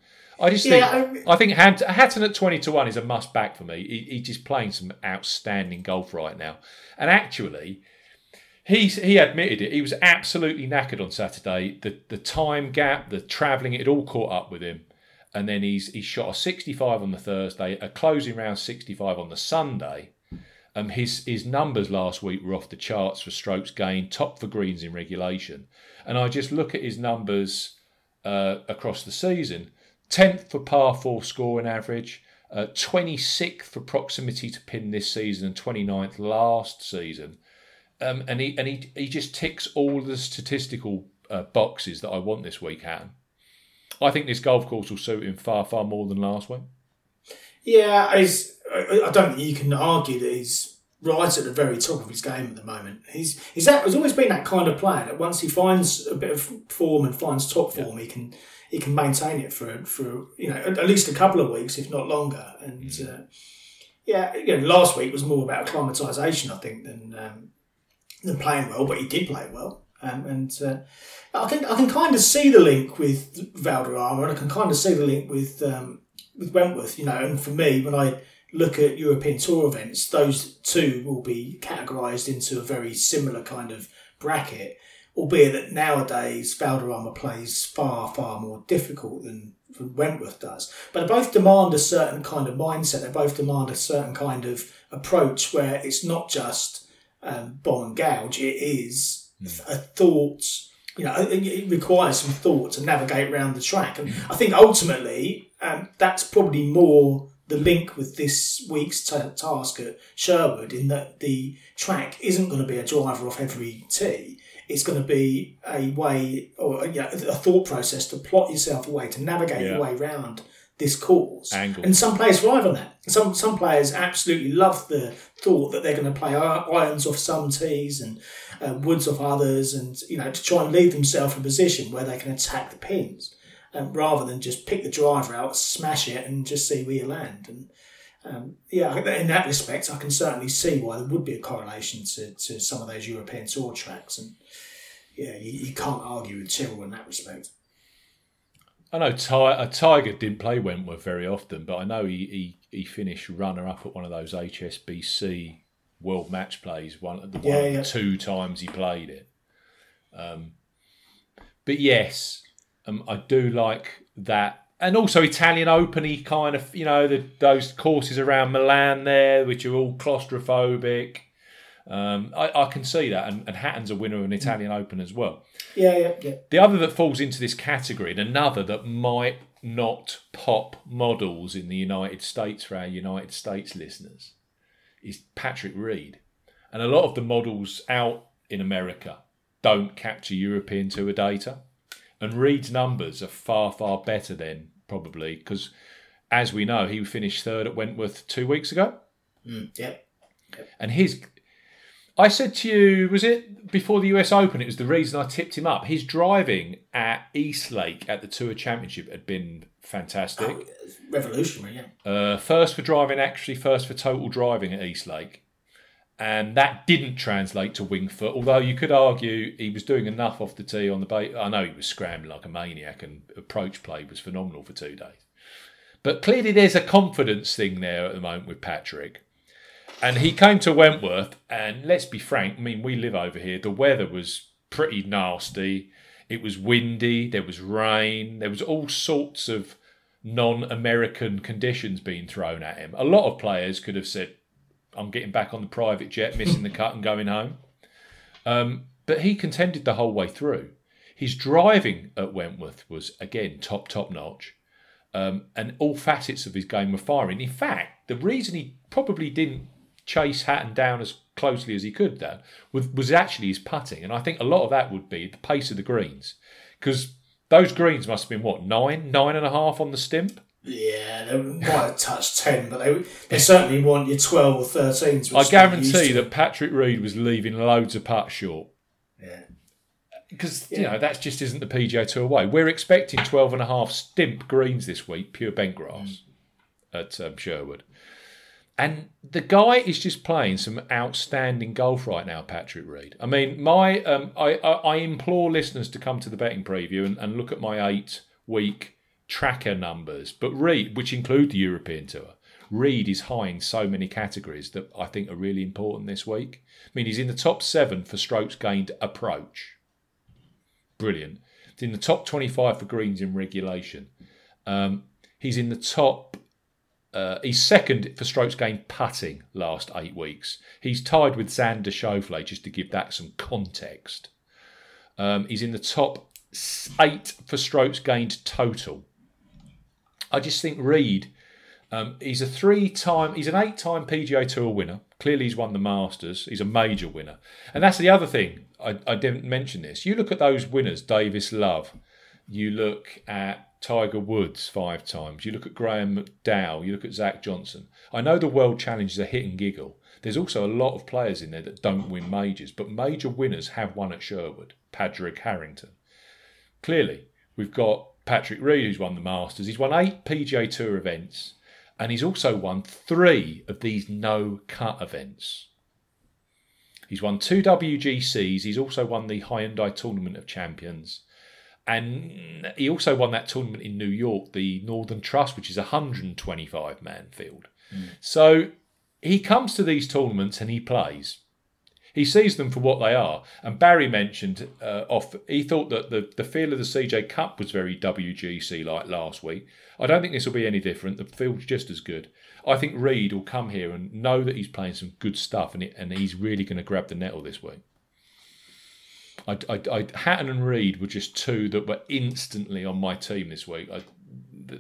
I just Yeah, think I, think Hat- Hatton at twenty to one is a must back for me. He, he's just playing some outstanding golf right now, and actually, He's, he admitted it. He was absolutely knackered on Saturday. The the time gap, the travelling, it all caught up with him. And then he's he shot a 65 on the Thursday, a closing round 65 on the Sunday. Um, his his numbers last week were off the charts for strokes gained, top for greens in regulation. And I just look at his numbers uh, across the season: tenth for par four scoring average, uh, 26th for proximity to pin this season, and 29th last season um, and he and he he just ticks all the statistical uh, boxes that I want this week, Hatton. I think this golf course will suit him far far more than last week. Yeah, I I don't think you can argue that he's right at the very top of his game at the moment. He's he's, that, he's always been that kind of player that once he finds a bit of form and finds top form, he can he can maintain it for for you know at, least a couple of weeks, if not longer. And uh, yeah, you know, last week was more about acclimatisation, I think, than um, than playing well, but he did play well. Um, and uh, I can I can kind of see the link with Valderrama, and I can kind of see the link with um, with Wentworth. You know, and for me, when I look at European Tour events, those two will be categorised into a very similar kind of bracket. Albeit that nowadays Valderrama plays far far more difficult than, Wentworth does, but they both demand a certain kind of mindset. They both demand a certain kind of approach where it's not just um, bomb and gouge. It is a thought. You know, it, it requires some thought to navigate around the track, and I think ultimately um, that's probably more the link with this week's ta task at Sherwood, in that the track isn't going to be a driver off every tee. It's going to be a way or you know, a thought process to plot yourself a way to navigate Yeah. your way around this course. Angle. And some players thrive on that. Some some players absolutely love the thought that they're going to play irons off some tees and uh, woods off others, and you know to try and leave themselves in a position where they can attack the pins, um, rather than just pick the driver out, smash it, and just see where you land. And um, yeah, in that respect, I can certainly see why there would be a correlation to, to some of those European Tour tracks, and yeah, you, you can't argue with Tyrrell in that respect. I know Ty, uh, Tiger didn't play Wentworth very often, but I know he he, he finished runner up at one of those HSBC World Match Plays. One the one Yeah, of the yeah. two times he played it. Um, but yes, um, I do like that, and also Italian Open. He kind of you know the, those courses around Milan there, which are all claustrophobic. Um, I, I can see that, and, and Hatton's a winner of an Italian Open as well. Yeah, yeah, yeah. The other that falls into this category, and another that might not pop models in the United States for our United States listeners, is Patrick Reed. And a lot of the models out in America don't capture European Tour data. And Reed's numbers are far, far better then, probably, because as we know, he finished third at Wentworth two weeks ago. Mm, yeah. And his, I said to you, was it before the US Open? It was the reason I tipped him up. His driving at Eastlake at the Tour Championship had been fantastic. Revolutionary, yeah. Uh, first for driving, actually, first for total driving at Eastlake. And that didn't translate to Wingfoot, although you could argue he was doing enough off the tee on the bait. I know he was scrambling like a maniac, and approach play was phenomenal for two days. But clearly, there's a confidence thing there at the moment with Patrick. And he came to Wentworth, and let's be frank, I mean, we live over here. The weather was pretty nasty. It was windy, there was rain, there was all sorts of non American conditions being thrown at him. A lot of players could have said, I'm getting back on the private jet, missing the cut, and going home. Um, but he contended the whole way through. His driving at Wentworth was, again, top, top notch. Um, and all facets of his game were firing. In fact, the reason he probably didn't chase Hatton down as closely as he could then was, was actually his putting. And I think a lot of that would be the pace of the greens. Because those greens must have been, what, nine, nine and a half on the stimp? Yeah, they might have touched 10, but they, they certainly want your 12 or 13s. I guarantee that Patrick Reed was leaving loads of putts short. Yeah. Because, you know, that just isn't the PGA Tour way. We're expecting 12 and a half stimp greens this week, pure bent grass at um, Sherwood. And the guy is just playing some outstanding golf right now, Patrick Reed. I mean, my um, I, I, I implore listeners to come to the betting preview and, and look at my eight week tracker numbers. But Reed, which include the European Tour, Reed is high in so many categories that I think are really important this week. I mean, he's in the top seven for strokes gained approach. Brilliant. He's in the top 25 for greens in regulation. Um, he's in the top uh, he's second for strokes gained putting last eight weeks. He's tied with Xander Schauffele, just to give that some context. Um, he's in the top eight for strokes gained total. I just think Reed, um, he's a three-time, he's an eight-time PGA Tour winner. Clearly, he's won the Masters. He's a major winner, and that's the other thing. I, I didn't mention this. You look at those winners: Davis Love. You look at Tiger Woods five times. You look at Graham McDowell. You look at Zach Johnson. I know the World Challenge is a hit and giggle. There's also a lot of players in there that don't win majors, but major winners have won at Sherwood. Padraig Harrington. Clearly, we've got Patrick Reed, who's won the Masters. He's won eight PGA Tour events, and he's also won three of these no cut events. He's won two WGCs. He's also won the Hyundai Tournament of Champions. And he also won that tournament in New York, the Northern Trust, which is a 125 man field. Mm. So he comes to these tournaments and he plays. He sees them for what they are. And Barry mentioned uh, off, he thought that the, the feel of the CJ Cup was very WGC like last week. I don't think this will be any different. The field's just as good. I think Reed will come here and know that he's playing some good stuff and, it, and he's really going to grab the nettle this week. I, I, I, Hatton and Reed were just two that were instantly on my team this week. I,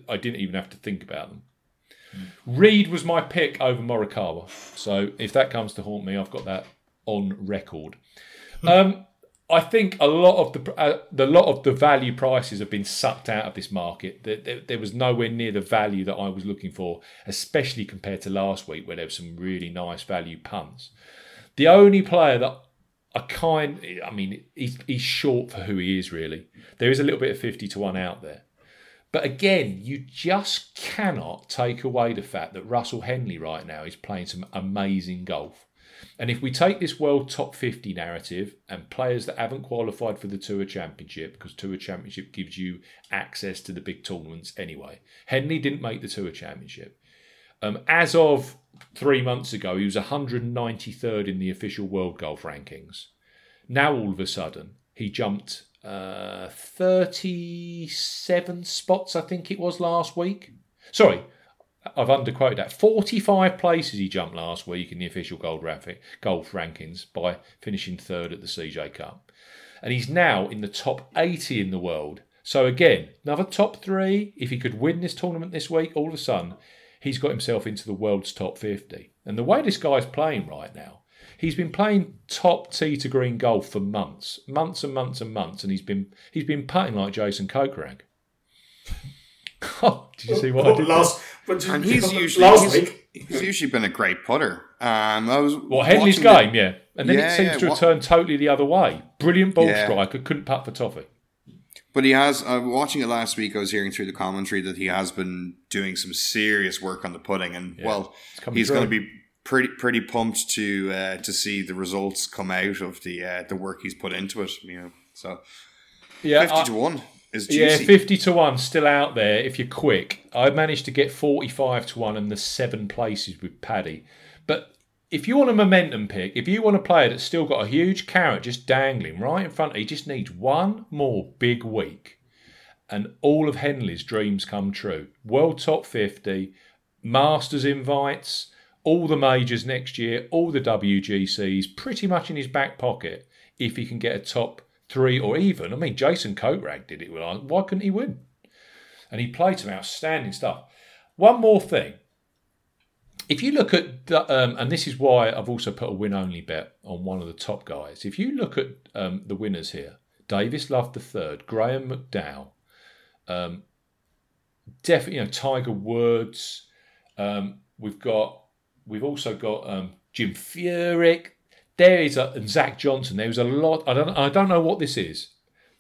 I didn't even have to think about them. Mm. Reed was my pick over Morikawa. So if that comes to haunt me, I've got that on record. um, I think a lot of the uh, lot of the value prices have been sucked out of this market. There, there, was nowhere near the value that I was looking for, especially compared to last week, where there were some really nice value punts. The only player that I kind, I mean, he's, he's short for who he is, really. There is a little bit of 50 to 1 out there. But again, you just cannot take away the fact that Russell Henley right now is playing some amazing golf. And if we take this world top 50 narrative and players that haven't qualified for the Tour Championship, because Tour Championship gives you access to the big tournaments anyway, Henley didn't make the Tour Championship. Um, as of three months ago, he was 193rd in the official world golf rankings. Now, all of a sudden, he jumped uh, 37 spots, I think it was last week. Sorry, I've underquoted that. 45 places he jumped last week in the official golf rankings by finishing third at the CJ Cup. And he's now in the top 80 in the world. So, again, another top three. If he could win this tournament this week, all of a sudden, he's got himself into the world's top 50. And the way this guy's playing right now, he's been playing top tee to green golf for months, months and months and months, and he's been he's been putting like Jason Kokrak. Oh, did you see what I did? Last, and he's usually last he's, week. he's usually been a great putter. Um, I was well, Henley's game, the, yeah, and then yeah, it seems yeah, to have turned totally the other way. Brilliant ball yeah. striker, couldn't putt for toffee. But he has, uh, watching it last week, I was hearing through the commentary that he has been doing some serious work on the putting. And, yeah, well, he's going to be pretty pretty pumped to uh, to see the results come out of the uh, the work he's put into it. You know, so yeah, 50 I, to 1 is juicy. Yeah, 50 to 1 still out there if you're quick. I managed to get 45 to 1 in the seven places with Paddy. But if you want a momentum pick, if you want a player that's still got a huge carrot just dangling right in front, he just needs one more big week, and all of Henley's dreams come true. World Top 50, Masters invites, all the majors next year, all the WGCs, pretty much in his back pocket if he can get a top three or even. I mean, Jason Kokrak did it. Why couldn't he win? and he played some outstanding stuff. One more thing. If you look at, the, um, and this is why I've also put a win only bet on one of the top guys. If you look at um, the winners here, Davis Love the third, Graham McDowell, um, definitely, you know, Tiger Woods. Um, we've got, we've also got um, Jim Furyk. There is a and Zach Johnson. There was a lot. I don't, I don't know what this is.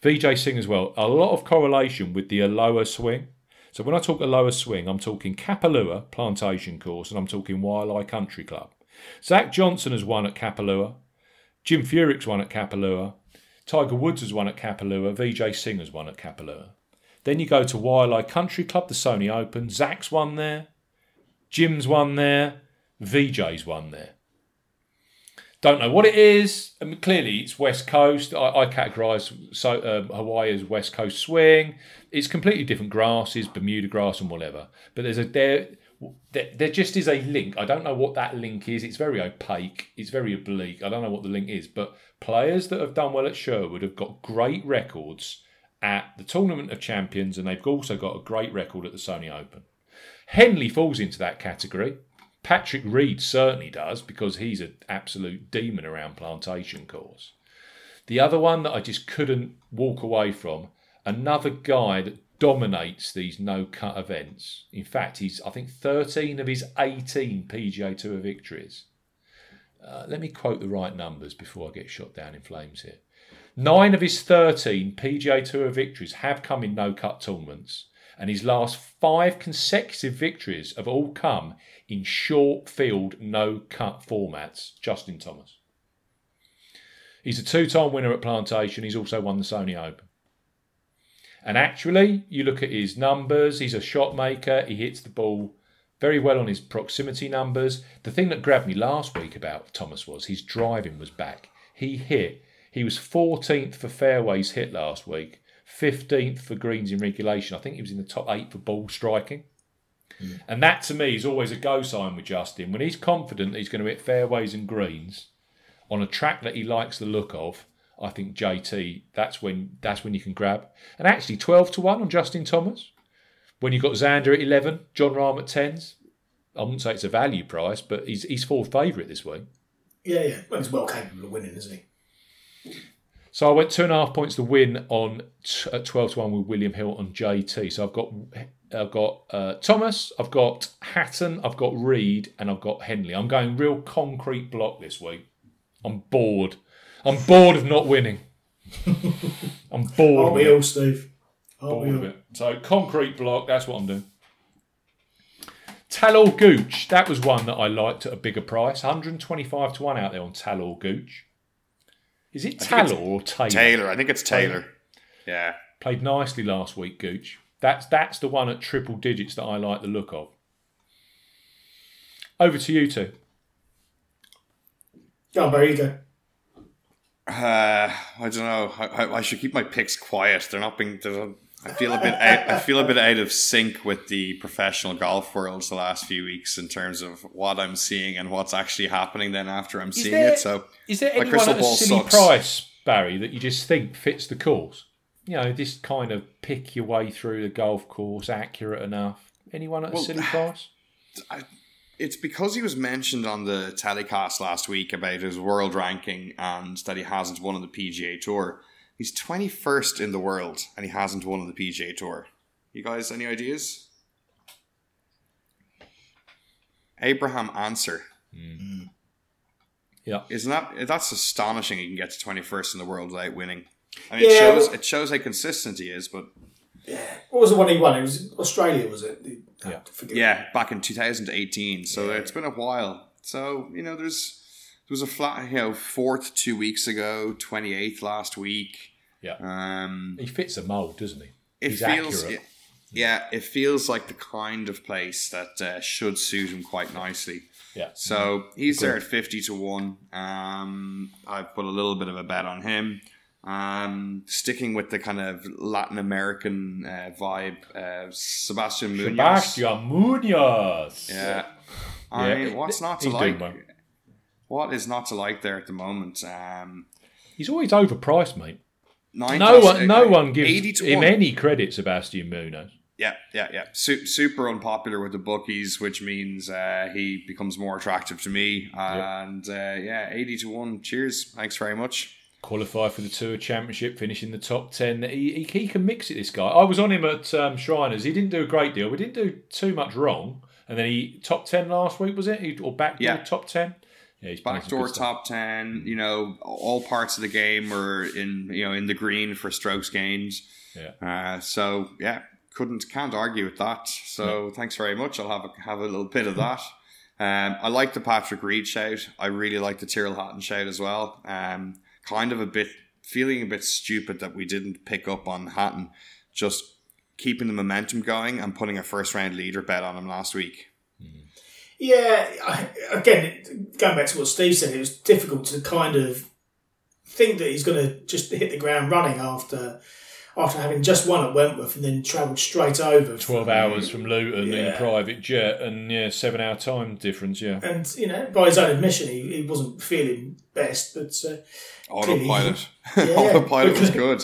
VJ Singh as well. A lot of correlation with the Aloha swing. So when I talk Aloha swing, I'm talking Kapalua Plantation Course and I'm talking Waialae Country Club. Zach Johnson has won at Kapalua. Jim Furyk's won at Kapalua. Tiger Woods has won at Kapalua. VJ Singh has won at Kapalua. Then you go to Waialae Country Club, the Sony Open. Zach's won there. Jim's won there. VJ's won there. Don't know what it is. I mean, clearly, it's West Coast. I, I categorise so, um, Hawaii as West Coast swing. It's completely different grasses, Bermuda grass and whatever. But there's a there, there, there just is a link. I don't know what that link is. It's very opaque. It's very oblique. I don't know what the link is. But players that have done well at Sherwood have got great records at the Tournament of Champions, and they've also got a great record at the Sony Open. Henley falls into that category. Patrick Reed certainly does because he's an absolute demon around plantation course. The other one that I just couldn't walk away from, another guy that dominates these no cut events. In fact, he's I think 13 of his 18 PGA Tour victories. Uh, let me quote the right numbers before I get shot down in flames here. Nine of his 13 PGA Tour victories have come in no cut tournaments, and his last five consecutive victories have all come in short field, no cut formats. Justin Thomas. He's a two time winner at Plantation. He's also won the Sony Open. And actually, you look at his numbers, he's a shot maker. He hits the ball very well on his proximity numbers. The thing that grabbed me last week about Thomas was his driving was back. He hit, he was 14th for fairways hit last week, 15th for greens in regulation. I think he was in the top eight for ball striking. Mm. And that to me is always a go sign with Justin. When he's confident that he's going to hit fairways and greens on a track that he likes the look of, I think JT, that's when that's when you can grab. And actually 12 to 1 on Justin Thomas. When you've got Xander at 11, Jon Rahm at 10s. I wouldn't say it's a value price, but he's he's fourth favourite this week. Yeah, yeah. Well, he's well capable of winning, isn't he? So I went two and a half points to win on t- at 12 to 1 with William Hill on JT. So I've got I've got uh, Thomas, I've got Hatton, I've got Reed, and I've got Henley. I'm going real concrete block this week. I'm bored. I'm bored of not winning. I'm bored. Aren't of we all, Steve? Aren't Bored of it. So concrete block. That's what I'm doing. Talor Gooch. That was one that I liked at a bigger price. 125 to one out there on Talor Gooch. Is it Talor or Taylor? Taylor, I think it's Taylor. Yeah. Played nicely last week, Gooch. That's that's the one at triple digits that I like the look of. Over to you two. Go on, Barry, you. Uh, I don't know. I, I, I should keep my picks quiet. They're not being. They're, I feel a bit. Out, I feel a bit out of sync with the professional golf world the last few weeks in terms of what I'm seeing and what's actually happening. Then after I'm seeing there- it, so Is there My anyone crystal at a ball silly sucks. price, Barry, that you just think fits the course? You know, this kind of pick your way through the golf course, accurate enough. Anyone at Well, a silly price? it's because he was mentioned on the telecast last week about his world ranking and that he hasn't won on the PGA Tour. He's 21st in the world and he hasn't won on the PGA Tour. You guys, any ideas? Abraham Ancer. Hmm. Hmm. Yeah. Isn't that that's astonishing? He can get to 21st in the world without winning. I mean, it shows well- it shows how consistent he is. But yeah, What was the one he won? It was Australia, was it? Yeah. Yeah, back in 2018. So it's been a while. So you know, there's there was a flat, you know, fourth two weeks ago, 28th last week. Yeah. Um, He fits a mould, doesn't he? it He's feels, accurate. yeah, it feels like the kind of place that uh, should suit him quite nicely. Yeah. So he's there at 50 to 1. Um, I've put a little bit of a bet on him. Um, sticking with the kind of Latin American uh, vibe, uh, Sebastian Munoz. Sebastian Munoz. Yeah. I Yeah, mean, what's not to he's like? well. What is not to like there at the moment? Um, He's always overpriced, mate. No one, no one gives him 1. any credit, Sebastian Munoz. Yeah, yeah, yeah. Su- super unpopular with the bookies, which means uh, he becomes more attractive to me. And uh, yeah, 80 to 1. Cheers. Thanks very much. Qualify for the Tour Championship, finish in the top 10. He, he, he can mix it, this guy. I was on him at um, Shriners. He didn't do a great deal. We didn't do too much wrong. And then he top 10 last week, was it? He, or back Yeah. top 10? Yeah, he's Backdoor top 10, you know, all parts of the game were in, you know, in the green for strokes gains. Yeah. Uh, so yeah, couldn't can't argue with that. So thanks very much. I'll have a, have a little bit of that. Um, I like the Patrick Reed shout. I really like the Tyrrell Hatton shout as well. Um, kind of a bit feeling a bit stupid that we didn't pick up on Hatton, just keeping the momentum going and putting a first round leader bet on him last week. Yeah, again, going back to what Steve said, it was difficult to kind of think that he's going to just hit the ground running after after having just won at Wentworth and then travelled straight over. 12 from- hours from Luton in Yeah. private jet and yeah, seven hour time difference, yeah. And, you know, by his own admission, he, he wasn't feeling best, but uh, Autopilot. Yeah, Autopilot was good.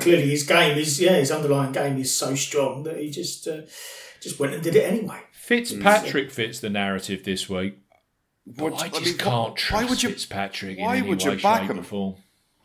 clearly his game is, yeah, his underlying game is so strong that he just uh, just went and did it anyway. Fitzpatrick fits the narrative this week. But Would- I I just mean, can't why trust would you- Fitzpatrick why in any would you way, back shape, him? or form.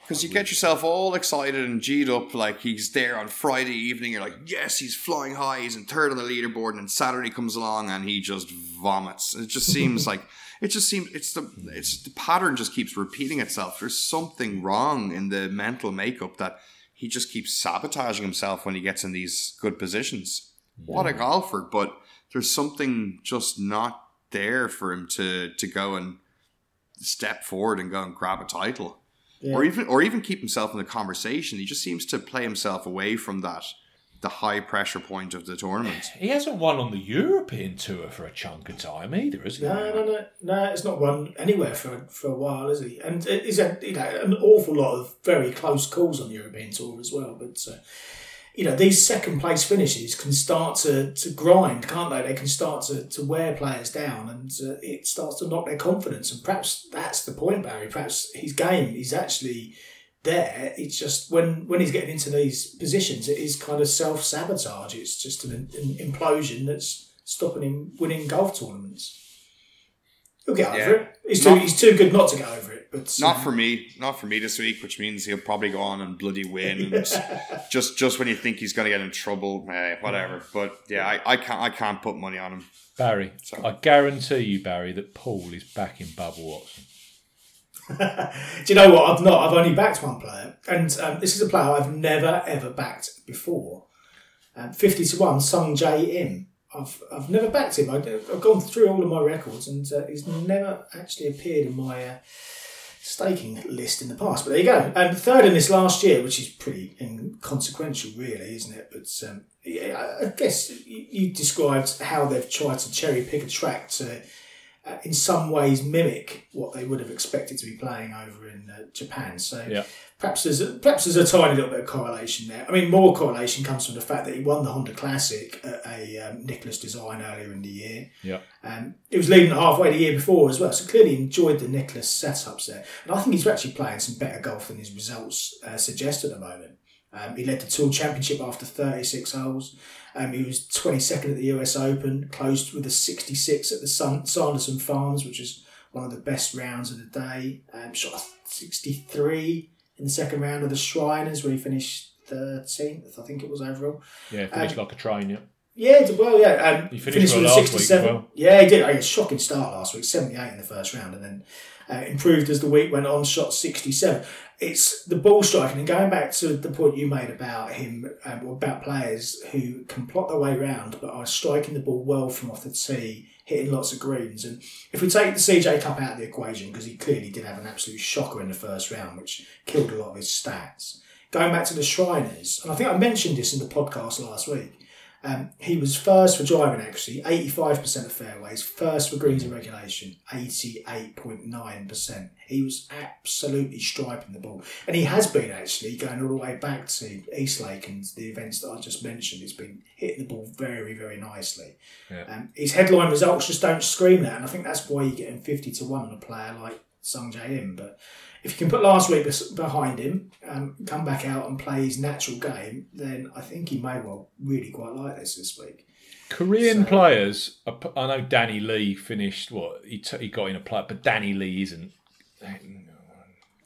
Because you get yourself all excited and G'd up like he's there on Friday evening. You're like, yes, he's flying high. He's in third on the leaderboard. And then Saturday comes along and he just vomits. It just seems like it just seems it's the it's the pattern just keeps repeating itself. There's something wrong in the mental makeup that he just keeps sabotaging himself when he gets in these good positions. What a golfer, but there's something just not there for him to to go and step forward and go and grab a title Yeah. or even or even keep himself in the conversation. He just seems to play himself away from that the high pressure point of the tournament. He hasn't won on the European tour for a chunk of time either, has he? No, no, no, no. It's not won anywhere for for a while, is he? And he's had you know an awful lot of very close calls on the European tour as well. But uh, you know these second place finishes can start to, to grind, can't they? They can start to, to wear players down, and uh, it starts to knock their confidence. And perhaps that's the point, Barry. Perhaps his game is actually there. It's just when when he's getting into these positions, it is kind of self sabotage. It's just an, an implosion that's stopping him winning golf tournaments. He'll get over Yeah. it. He's too he's too good not to get over it. But Not for me, not for me this week, which means he'll probably go on and bloody win. And just just when you think he's going to get in trouble, eh, whatever. But yeah, I, I can't I can't put money on him. Barry, So- I guarantee you, Barry, that Paul is back in Bubba Watson. Do you know what? I've not. I've only backed one player, and um, this is a player I've never ever backed before. Um, Fifty to one, Sung Jae Im. I've I've never backed him. I've, I've gone through all of my records, and uh, he's never actually appeared in my uh, staking list in the past. But there you go. And third in this last year, which is pretty inconsequential, really, isn't it? But um, yeah, I guess you, you described how they've tried to cherry pick a track to uh, in some ways mimic what they would have expected to be playing over in uh, Japan. So Yeah. Perhaps there's a, perhaps there's a tiny little bit of correlation there. I mean, more correlation comes from the fact that he won the Honda Classic at a um, Nicklaus Design earlier in the year. Yeah. Um, he was leading halfway the year before as well, so clearly enjoyed the Nicklaus setups there. And I think he's actually playing some better golf than his results uh, suggest at the moment. Um, he led the Tour Championship after 36 holes. Um, he was 22nd at the US Open, closed with a 66 at the Sun- Sanderson Farms, which is one of the best rounds of the day. Um, shot a 63 in the second round of the Shriners, where he finished 13th, I think it was overall. Yeah, finished like a train, yeah. Yeah, well. Yeah, um, He finished well last week well. Yeah, he did. A shocking start last week, seventy-eight in the first round, and then uh, improved as the week went on. Shot sixty-seven. It's the ball striking, and going back to the point you made about him, um, about players who can plot their way around, but are striking the ball well from off the tee, hitting lots of greens. And if we take the CJ Cup out of the equation, because he clearly did have an absolute shocker in the first round, which killed a lot of his stats. Going back to the Shriners, and I think I mentioned this in the podcast last week. Um, he was first for driving actually, 85% of fairways, first for greens in regulation, 88.9%. He was absolutely striping the ball. And he has been actually going all the way back to Eastlake and the events that I just mentioned. He's been hitting the ball very, very nicely. Yeah. Um, his headline results just don't scream that. And I think that's why you're getting 50 to 1 on a player like Sung Jae Im. But if you can put last week behind him, um, come back out and play his natural game, then I think he may well really quite like this this week. Korean So- players, I know Danny Lee finished what he t- he got in a play, but Danny Lee isn't.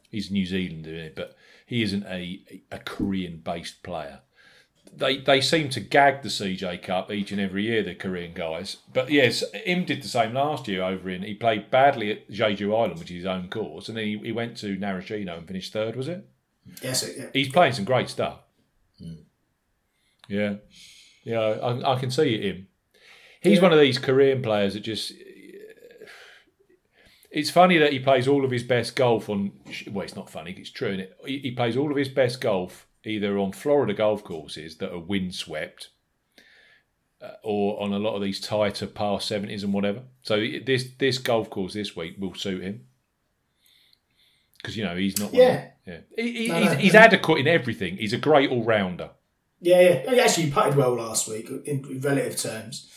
He's New Zealander, isn't he? but he isn't a a Korean based player. They they seem to gag the CJ Cup each and every year, the Korean guys. But yes, him did the same last year over in. He played badly at Jeju Island, which is his own course, and then he, he went to Narashino and finished third. Was it? Yes, it, yeah. He's playing some great stuff. Yeah, yeah, I, I can see him. He's Yeah. one of these Korean players that just. It's funny that he plays all of his best golf on. Well, it's not funny. It's true. He, he plays all of his best golf either on Florida golf courses that are windswept, uh, or on a lot of these tighter par seventies and whatever. So this this golf course this week will suit him because you know he's not. Yeah. yeah. He, he, No, he's, no, he's adequate in everything. He's a great all rounder. Yeah, yeah. He actually putted well last week in relative terms,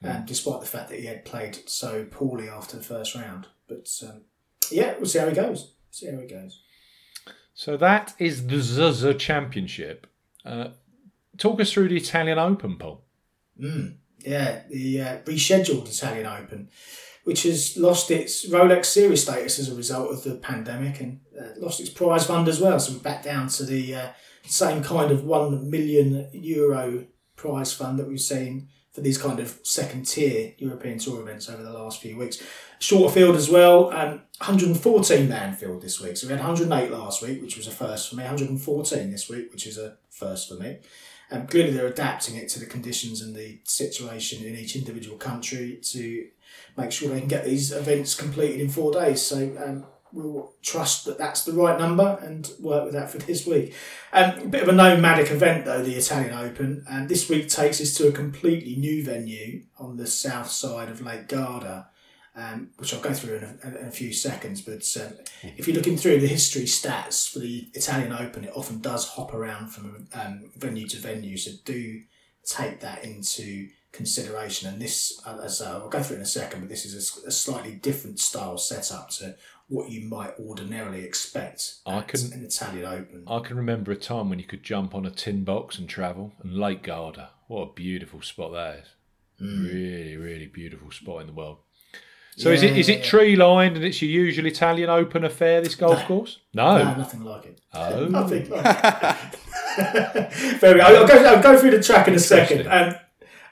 Hmm. um, despite the fact that he had played so poorly after the first round. But um, yeah, we'll see how he goes. See how he goes. So that is the Zozo Championship. Uh, talk us through the Italian Open, Paul. Yeah, the uh, rescheduled Italian Open, which has lost its Rolex Series status as a result of the pandemic and uh, lost its prize fund as well. So we're back down to the uh, same kind of one million euro prize fund that we've seen for these kind of second tier European Tour events over the last few weeks. Shorter field as well, um, 114 man field this week. So we had 108 last week, which was a first for me. 114 this week, which is a first for me. Um, clearly, they're adapting it to the conditions and the situation in each individual country to make sure they can get these events completed in four days. So um, we'll trust that that's the right number and work with that for this week. Um, a bit of a nomadic event, though, the Italian Open. And this week takes us to a completely new venue on the south side of Lake Garda. Um, which I'll go through in a, in a few seconds. But um, if you're looking through the history stats for the Italian Open, it often does hop around from um, venue to venue. So do take that into consideration. And this, uh, as I'll go through in a second, but this is a slightly different style setup to what you might ordinarily expect I can- an Italian Open. I can remember a time when you could jump on a tin box and travel, and Lake Garda. What a beautiful spot that is. Really, really beautiful spot in the world. So is it is it tree lined and it's your usual Italian Open affair? This golf course? No. No, nothing like it. Oh. Nothing like it. Very. I'll go, I'll go through the track in a second. Um,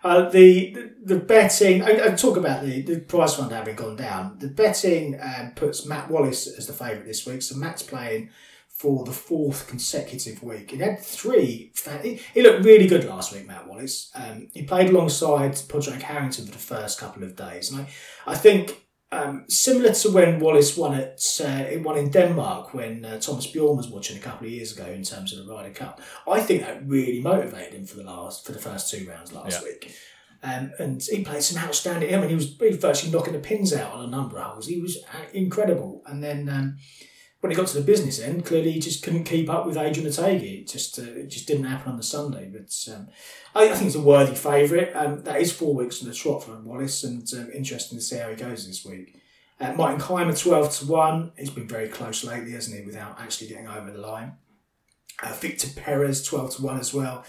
uh, the, the betting, I, I talk about the, the prize fund having gone down. The betting um, puts Matt Wallace as the favourite this week. So Matt's playing for the fourth consecutive week. He had three. He, he looked really good last week, Matt Wallace. Um, he played alongside Padraig Harrington for the first couple of days, and I, I think um, similar to when Wallace won at uh, it won in Denmark when uh, Thomas Bjorn was watching a couple of years ago in terms of the Ryder Cup. I think that really motivated him for the last for the first two rounds last Yeah. week. Um, and he played some outstanding. I mean, he was he was virtually knocking the pins out on a number of holes. He was uh, incredible. And then um, when he got to the business end, clearly he just couldn't keep up with Adrian Otaegui. It just uh, it just didn't happen on the Sunday. But um, I, I think it's a worthy favourite. Um, that is four weeks on the trot for Wallace, and um, interesting to see how he goes this week. Uh, Martin Kaymer, 12 to 1. He's been very close lately, hasn't he, without actually getting over the line. Uh, Victor Perez, 12 to 1 as well.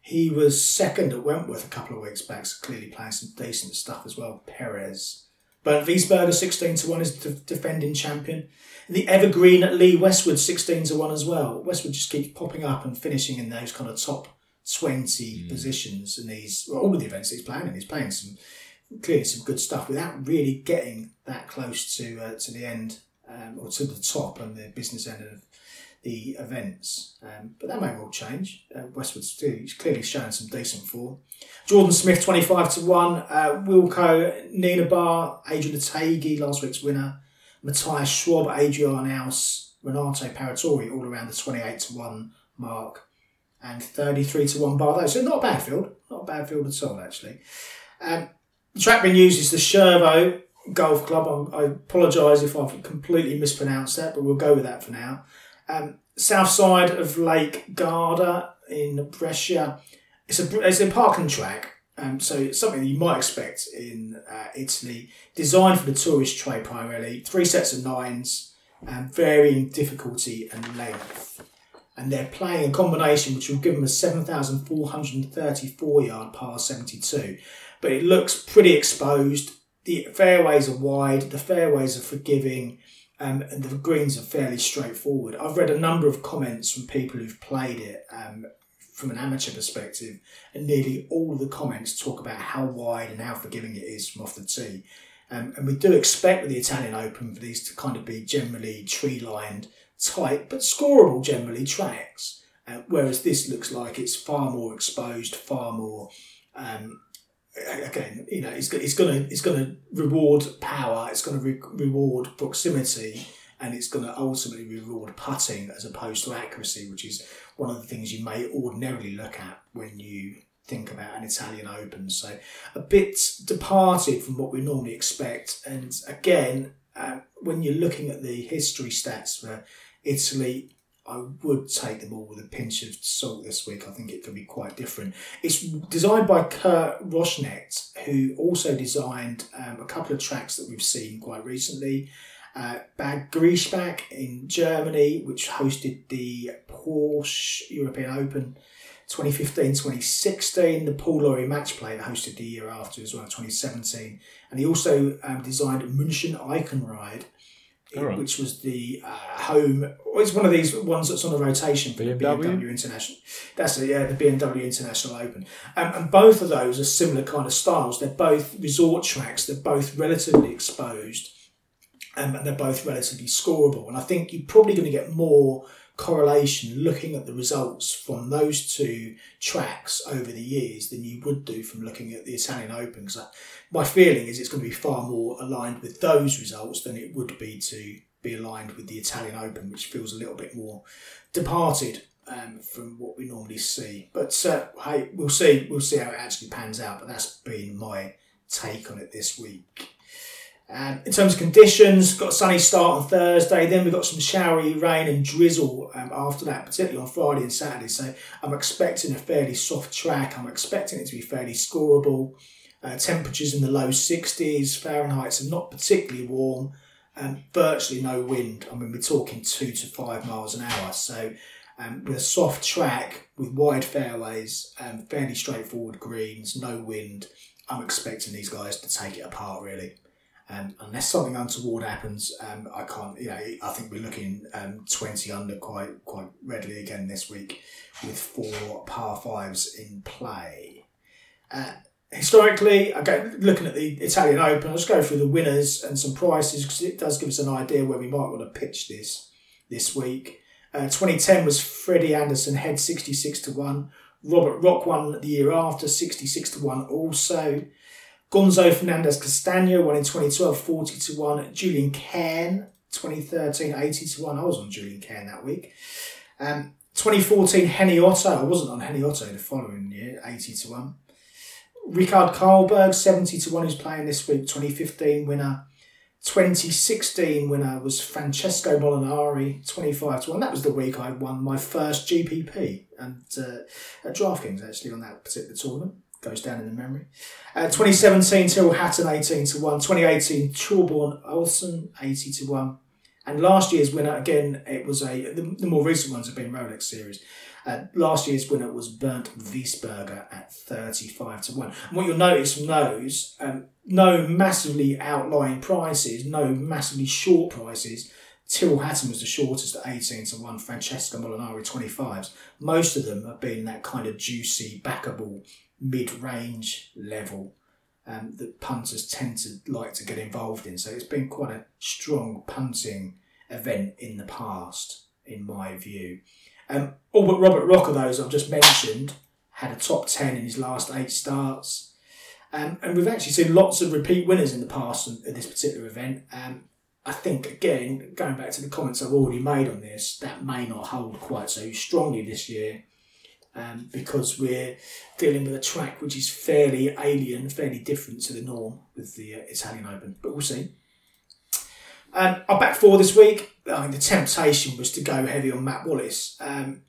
He was second at Wentworth a couple of weeks back, so clearly playing some decent stuff as well. Perez. Bernd Wiesberger, 16 to 1, is the defending champion. And the Evergreen at Lee Westwood, 16 to 1 as well. Westwood just keeps popping up and finishing in those kind of top 20 positions in these, well, all of the events he's playing in. He's playing some clearly some good stuff without really getting that close to uh, to the end um, or to the top and the business end of the events. Um, but that may well change. Uh, Westwood's clearly showing some decent form. Jordan Smith, 25 to 1. Uh, Wilco, Nienaber, Adrian Otaegui, last week's winner. Matthias Schwab, Adrian Aus, Renato Paratore, all around the 28 to 1 mark. And 33 to 1 bar those. So not a bad field. Not a bad field at all, actually. Um, the track being used is the Chervò Golf Club. I'm, I apologise if I've completely mispronounced that, but we'll go with that for now. Um, south side of Lake Garda in Brescia. It's a it's a parking track, um, so it's something that you might expect in uh, Italy. Designed for the tourist trade primarily. Three sets of nines. um, varying difficulty and length. And they're playing a combination which will give them a 7,434 yard par 72. But it looks pretty exposed. The fairways are wide, the fairways are forgiving, um, and the greens are fairly straightforward. I've read a number of comments from people who've played it um, from an amateur perspective, and nearly all of the comments talk about how wide and how forgiving it is from off the tee. Um, and we do expect with the Italian Open for these to kind of be generally tree lined, tight, but scoreable generally tracks. Uh, whereas this looks like it's far more exposed, far more. Um, again, you know, it's, it's going to it's going to reward power. It's going to re- reward proximity, and it's going to ultimately reward putting as opposed to accuracy, which is one of the things you may ordinarily look at when you think about an Italian Open. So a bit departed from what we normally expect. And again, uh, when you're looking at the history stats for Italy, I would take them all with a pinch of salt this week. I think it could be quite different. It's designed by Kurt Rossknecht, who also designed um, a couple of tracks that we've seen quite recently. Uh, Bad Griesbach in Germany, which hosted the Porsche European Open 2015 2016. The Paul Lawrie match play that hosted the year after as well, 2017. And he also um, designed München Eichenried, Alright. which was the uh, home. It's one of these ones that's on a rotation for the BMW? BMW International. That's it, yeah, the BMW International Open. Um, and both of those are similar kind of styles. They're both resort tracks. They're both relatively exposed, um, and they're both relatively scoreable. And I think you're probably going to get more correlation looking at the results from those two tracks over the years than you would do from looking at the Italian Open. Because my feeling is it's going to be far more aligned with those results than it would be to be aligned with the Italian Open, which feels a little bit more departed um, from what we normally see. But uh, hey, we'll see. We'll see how it actually pans out. But that's been my take on it this week. Um, in terms of conditions, got a sunny start on Thursday. Then we've got some showery rain and drizzle um, after that, particularly on Friday and Saturday. So I'm expecting a fairly soft track. I'm expecting it to be fairly scoreable. Uh, temperatures in the low 60s. Fahrenheit are not particularly warm. Um, virtually no wind. I mean, we're talking two to five miles an hour. So um, with a soft track, with wide fairways, um, fairly straightforward greens, no wind, I'm expecting these guys to take it apart really. Um, unless something untoward happens, um, I can't. You know, I think we're looking um, twenty under quite quite readily again this week, with four par fives in play. Uh, historically, okay, looking at the Italian Open, I'll just go through the winners and some prices because it does give us an idea where we might want to pitch this this week. Uh, 2010 was Freddie Andersson Hed 66 to 1. Robert Rock won the year after 66 to 1 also. Gonzo Fernandez Castano won in 2012 40 to 1. Julien Quesne 2013 80 to 1. I was on Julien Quesne that week. Um, 2014 Hennie Otto. I wasn't on Hennie Otto the following year 80 to 1. Rikard Karlberg 70 to 1 who's playing this week 2015 winner. 2016 winner was Francesco Molinari, 25 to 1. That was the week I won my first GPP and uh, at DraftKings actually on that particular tournament. Goes down in the memory. Uh, 2017 Tyrrell Hatton, 18 to 1. 2018 Thorbjørn Olesen, 80 to 1. And last year's winner, again, it was a, the, the more recent ones have been Rolex Series. Uh, last year's winner was Bernd Wiesberger at 35 to 1. And what you'll notice from those, um, no massively outlying prices, no massively short prices. Tyrrell Hatton was the shortest at 18 to 1, Francesco Molinari 25s. Most of them have been that kind of juicy, backable, mid range level um, that punters tend to like to get involved in. So it's been quite a strong punting event in the past, in my view. Um, all but Robert Rock of those I've just mentioned had a top 10 in his last eight starts. Um, and we've actually seen lots of repeat winners in the past at this particular event. Um, I think, again, going back to the comments I've already made on this, that may not hold quite so strongly this year um, because we're dealing with a track which is fairly alien, fairly different to the norm with the uh, Italian Open. But we'll see. Um, our back four this week, I mean, the temptation was to go heavy on Matt Wallace. Um,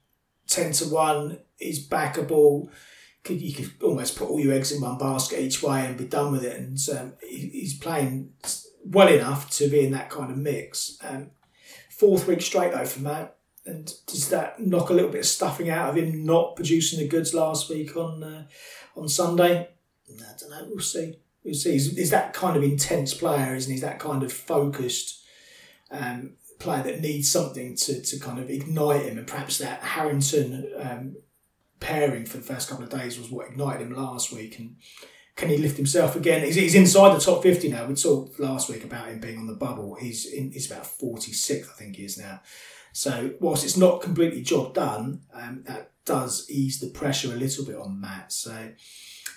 10 to 1 is backable. Could, you could almost put all your eggs in one basket each way and be done with it. And um, he, he's playing well enough to be in that kind of mix. Um, fourth week straight though for Matt. And does that knock a little bit of stuffing out of him not producing the goods last week on uh, on Sunday? I don't know. We'll see. We'll see. He's, he's that kind of intense player, isn't he? He's that kind of focused um, player that needs something to, to kind of ignite him. And perhaps that Harrington um, pairing for the first couple of days was what ignited him last week. And can he lift himself again? He's, he's inside the top 50 now. We talked last week about him being on the bubble. He's in, he's about 46, I think he is now. So, whilst it's not completely job done, um, that does ease the pressure a little bit on Matt. So,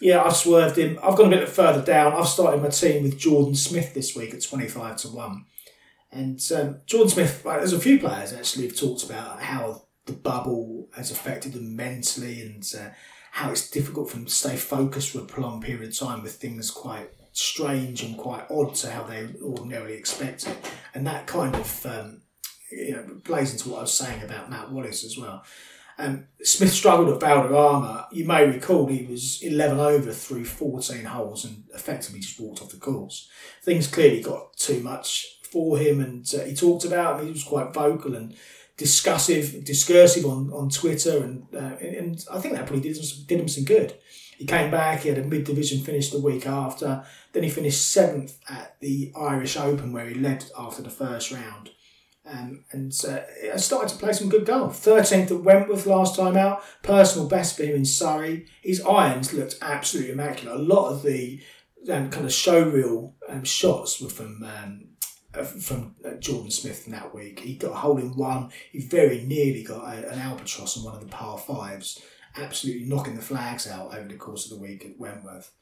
yeah, I've swerved him. I've gone a bit further down. I've started my team with Jordan Smith this week at 25 to 1. And um, Jordan Smith, there's a few players actually have talked about how the bubble has affected them mentally and uh, how it's difficult for them to stay focused for a prolonged period of time with things quite strange and quite odd to how they ordinarily expect it. And that kind of um, you know, plays into what I was saying about Matt Wallace as well. Um, Smith struggled at Valderrama. You may recall he was 11 over through 14 holes and effectively just walked off the course. Things clearly got too much for him, and uh, he talked about. It. He was quite vocal and discussive, discursive on, on Twitter, and uh, and I think that probably did, did him some good. He came back. He had a mid division finish the week after. Then he finished seventh at the Irish Open, where he led after the first round. Um, and uh, I started to play some good golf. 13th at Wentworth last time out, personal best for him in Surrey. His irons looked absolutely immaculate. A lot of the um, kind of showreel um, shots were from um, uh, from uh, Jordan Smith in that week. He got a hole in one. He very nearly got a, an albatross on one of the par fives, absolutely knocking the flags out over the course of the week at Wentworth.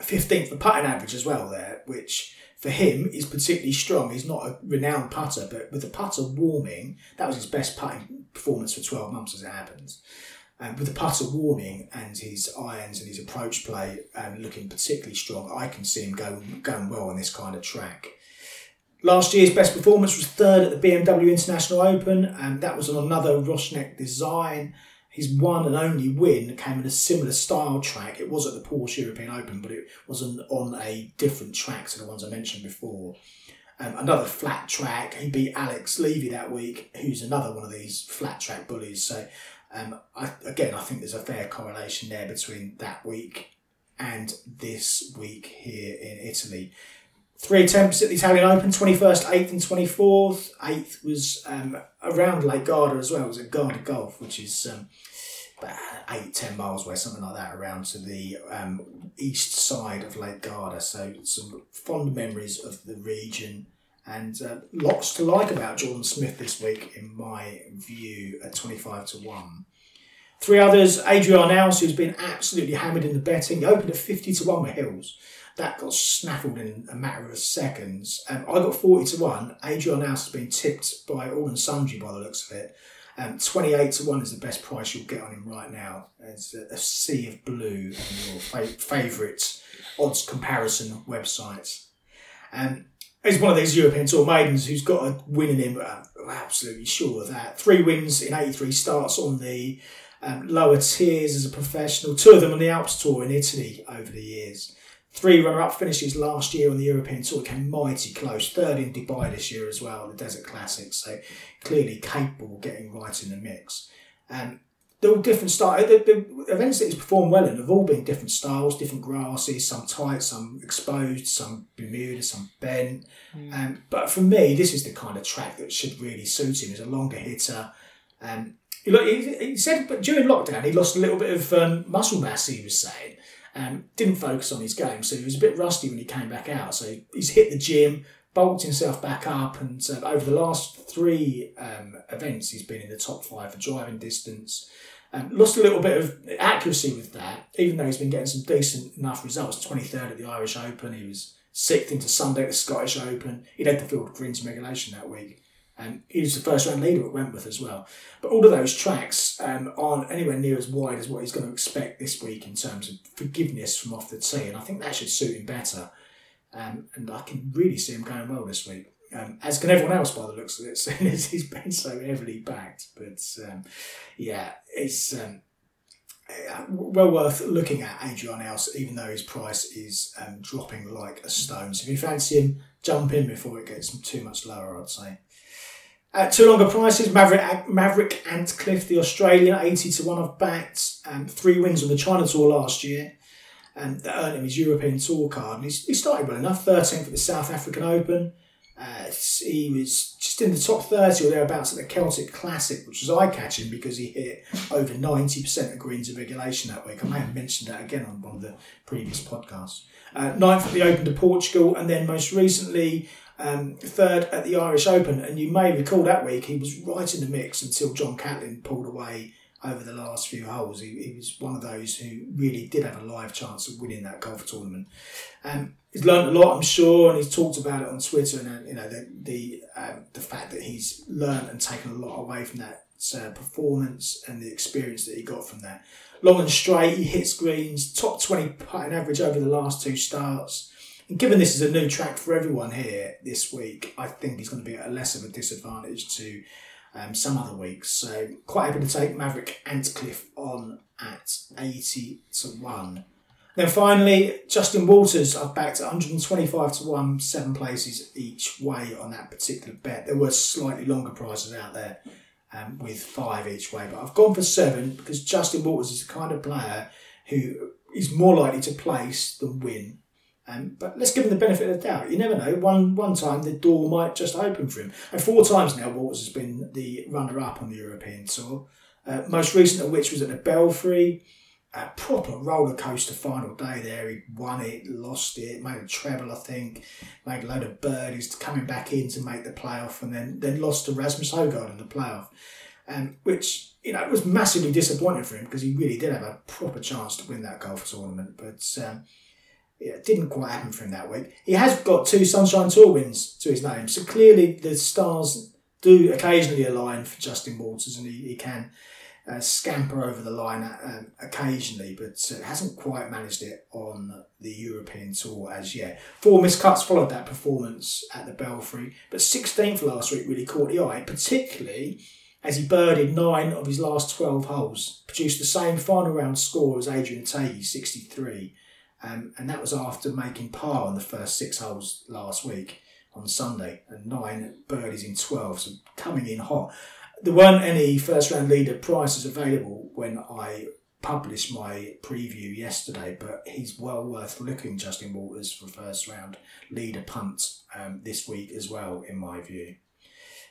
15th the putting average as well there, which for him is particularly strong. He's not a renowned putter, but with the putter warming, that was his best putting performance for 12 months as it happens. Um, with the putter warming and his irons and his approach play um, looking particularly strong, I can see him going, going well on this kind of track. Last year's best performance was third at the BMW International Open, and that was on another Rossknecht design. His one and only win came in a similar style track. It was at the Porsche European Open, but it was on, on a different track to the ones I mentioned before. Um, another flat track. He beat Alex Levy that week, who's another one of these flat track bullies. So, um, I, again, I think there's a fair correlation there between that week and this week here in Italy. Three attempts at the Italian Open, 21st, 8th, and 24th. 8th was um, around Lake Garda as well. It was at Garda Golf, which is um, 8, 10 miles away, something like that, around to the um, east side of Lake Garda. So, some fond memories of the region and uh, lots to like about Jordan Smith this week, in my view, at 25 to 1. Three others, Adri Arnaus, who's been absolutely hammered in the betting. He opened at 50 to 1 with Hills that got snaffled in a matter of seconds. Um, I got 40 to 1. Adri Arnaus has been tipped by and sundry by the looks of it. Um, 28 to 1 is the best price you'll get on him right now. It's a, a sea of blue on your fa- favourite odds comparison websites. Um, he's one of these European Tour maidens who's got a win in him. I'm absolutely sure of that. Three wins in 83 starts on the um, lower tiers as a professional. Two of them on the Alps Tour in Italy over the years. Three runner-up finishes last year on the European Tour came mighty close. Third in Dubai this year as well, the Desert Classics. So clearly capable of getting right in the mix. Um, they're all different styles. The, the, events that he's performed well in have all been different styles, different grasses, some tight, some exposed, some Bermuda, some bent. Mm. Um, but for me, this is the kind of track that should really suit him. He's a longer hitter. Um, he, he, he said, but during lockdown, he lost a little bit of um, muscle mass. He was saying, um, didn't focus on his game, so he was a bit rusty when he came back out. So he's hit the gym, bulked himself back up, and uh, over the last three um, events, he's been in the top five for driving distance. Um, lost a little bit of accuracy with that, even though he's been getting some decent enough results. 23rd at the Irish Open, he was sixth into Sunday at the Scottish Open. He led the field greens regulation that week. And he was the first round leader at Wentworth as well. But all of those tracks um, aren't anywhere near as wide as what he's going to expect this week in terms of forgiveness from off the tee. And I think that should suit him better. Um, and I can really see him going well this week. Um, as can everyone else by the looks of it, seeing as he's been so heavily backed. But um, yeah, it's um, well worth looking at Adri Arnaus, even though his price is um, dropping like a stone. So if you fancy him, jump in before it gets too much lower, I'd say. At two longer prices, Maverick Maverick Antcliffe, the Australian, 80 to 1 of backed. Um, three wins on the China Tour last year. And that earned him his European Tour card. And he started well enough, 13th at the South African Open. Uh, he was just in the top 30 or thereabouts at the Celtic Classic, which was eye catching because he hit over 90% of greens of regulation that week. I may have mentioned that again on one of the previous podcasts. Uh, ninth at the Open de Portugal, and then most recently, um, third at the Irish Open. And you may recall that week he was right in the mix until John Catlin pulled away over the last few holes. He, he was one of those who really did have a live chance of winning that golf tournament. Um, he's learned a lot, I'm sure, and he's talked about it on Twitter. And uh, you know the the um, the fact that he's learned and taken a lot away from that uh, performance and the experience that he got from that. Long and straight, he hits greens, top twenty putting average over the last two starts. Given this is a new track for everyone here this week, I think he's going to be at a less of a disadvantage to um, some other weeks. So quite happy to take Maverick Antcliffe on at 80 to 1. Then finally, Justin Walters, I've backed 125 to 1, seven places each way on that particular bet. There were slightly longer prices out there um, with five each way, but I've gone for seven because Justin Walters is the kind of player who is more likely to place than win. Um, but let's give him the benefit of the doubt. You never know. One one time the door might just open for him. And four times now, Waters has been the runner up on the European tour. Uh, most recent of which was at the Belfry a proper roller coaster final day there. He won it, lost it, made a treble, I think, made a load of birdies coming back in to make the playoff, and then then lost to Rasmus Højgaard in the playoff, um, which you know was massively disappointing for him because he really did have a proper chance to win that golf tournament, but. Um, it didn't quite happen for him that week. He has got two Sunshine Tour wins to his name, so clearly the stars do occasionally align for Justin Walters, and he, he can uh, scamper over the line um, occasionally, but uh, hasn't quite managed it on the European Tour as yet. Four missed cuts followed that performance at the Belfry, but 16th last week really caught the eye, particularly as he birdied nine of his last 12 holes, produced the same final round score as Adrian Otaegui, 63, um, and that was after making par on the first six holes last week on Sunday, and nine birdies in 12, so coming in hot there weren't any first round leader prices available when I published my preview yesterday, but he's well worth looking, Justin Walters, for first round leader punt um, this week as well, in my view.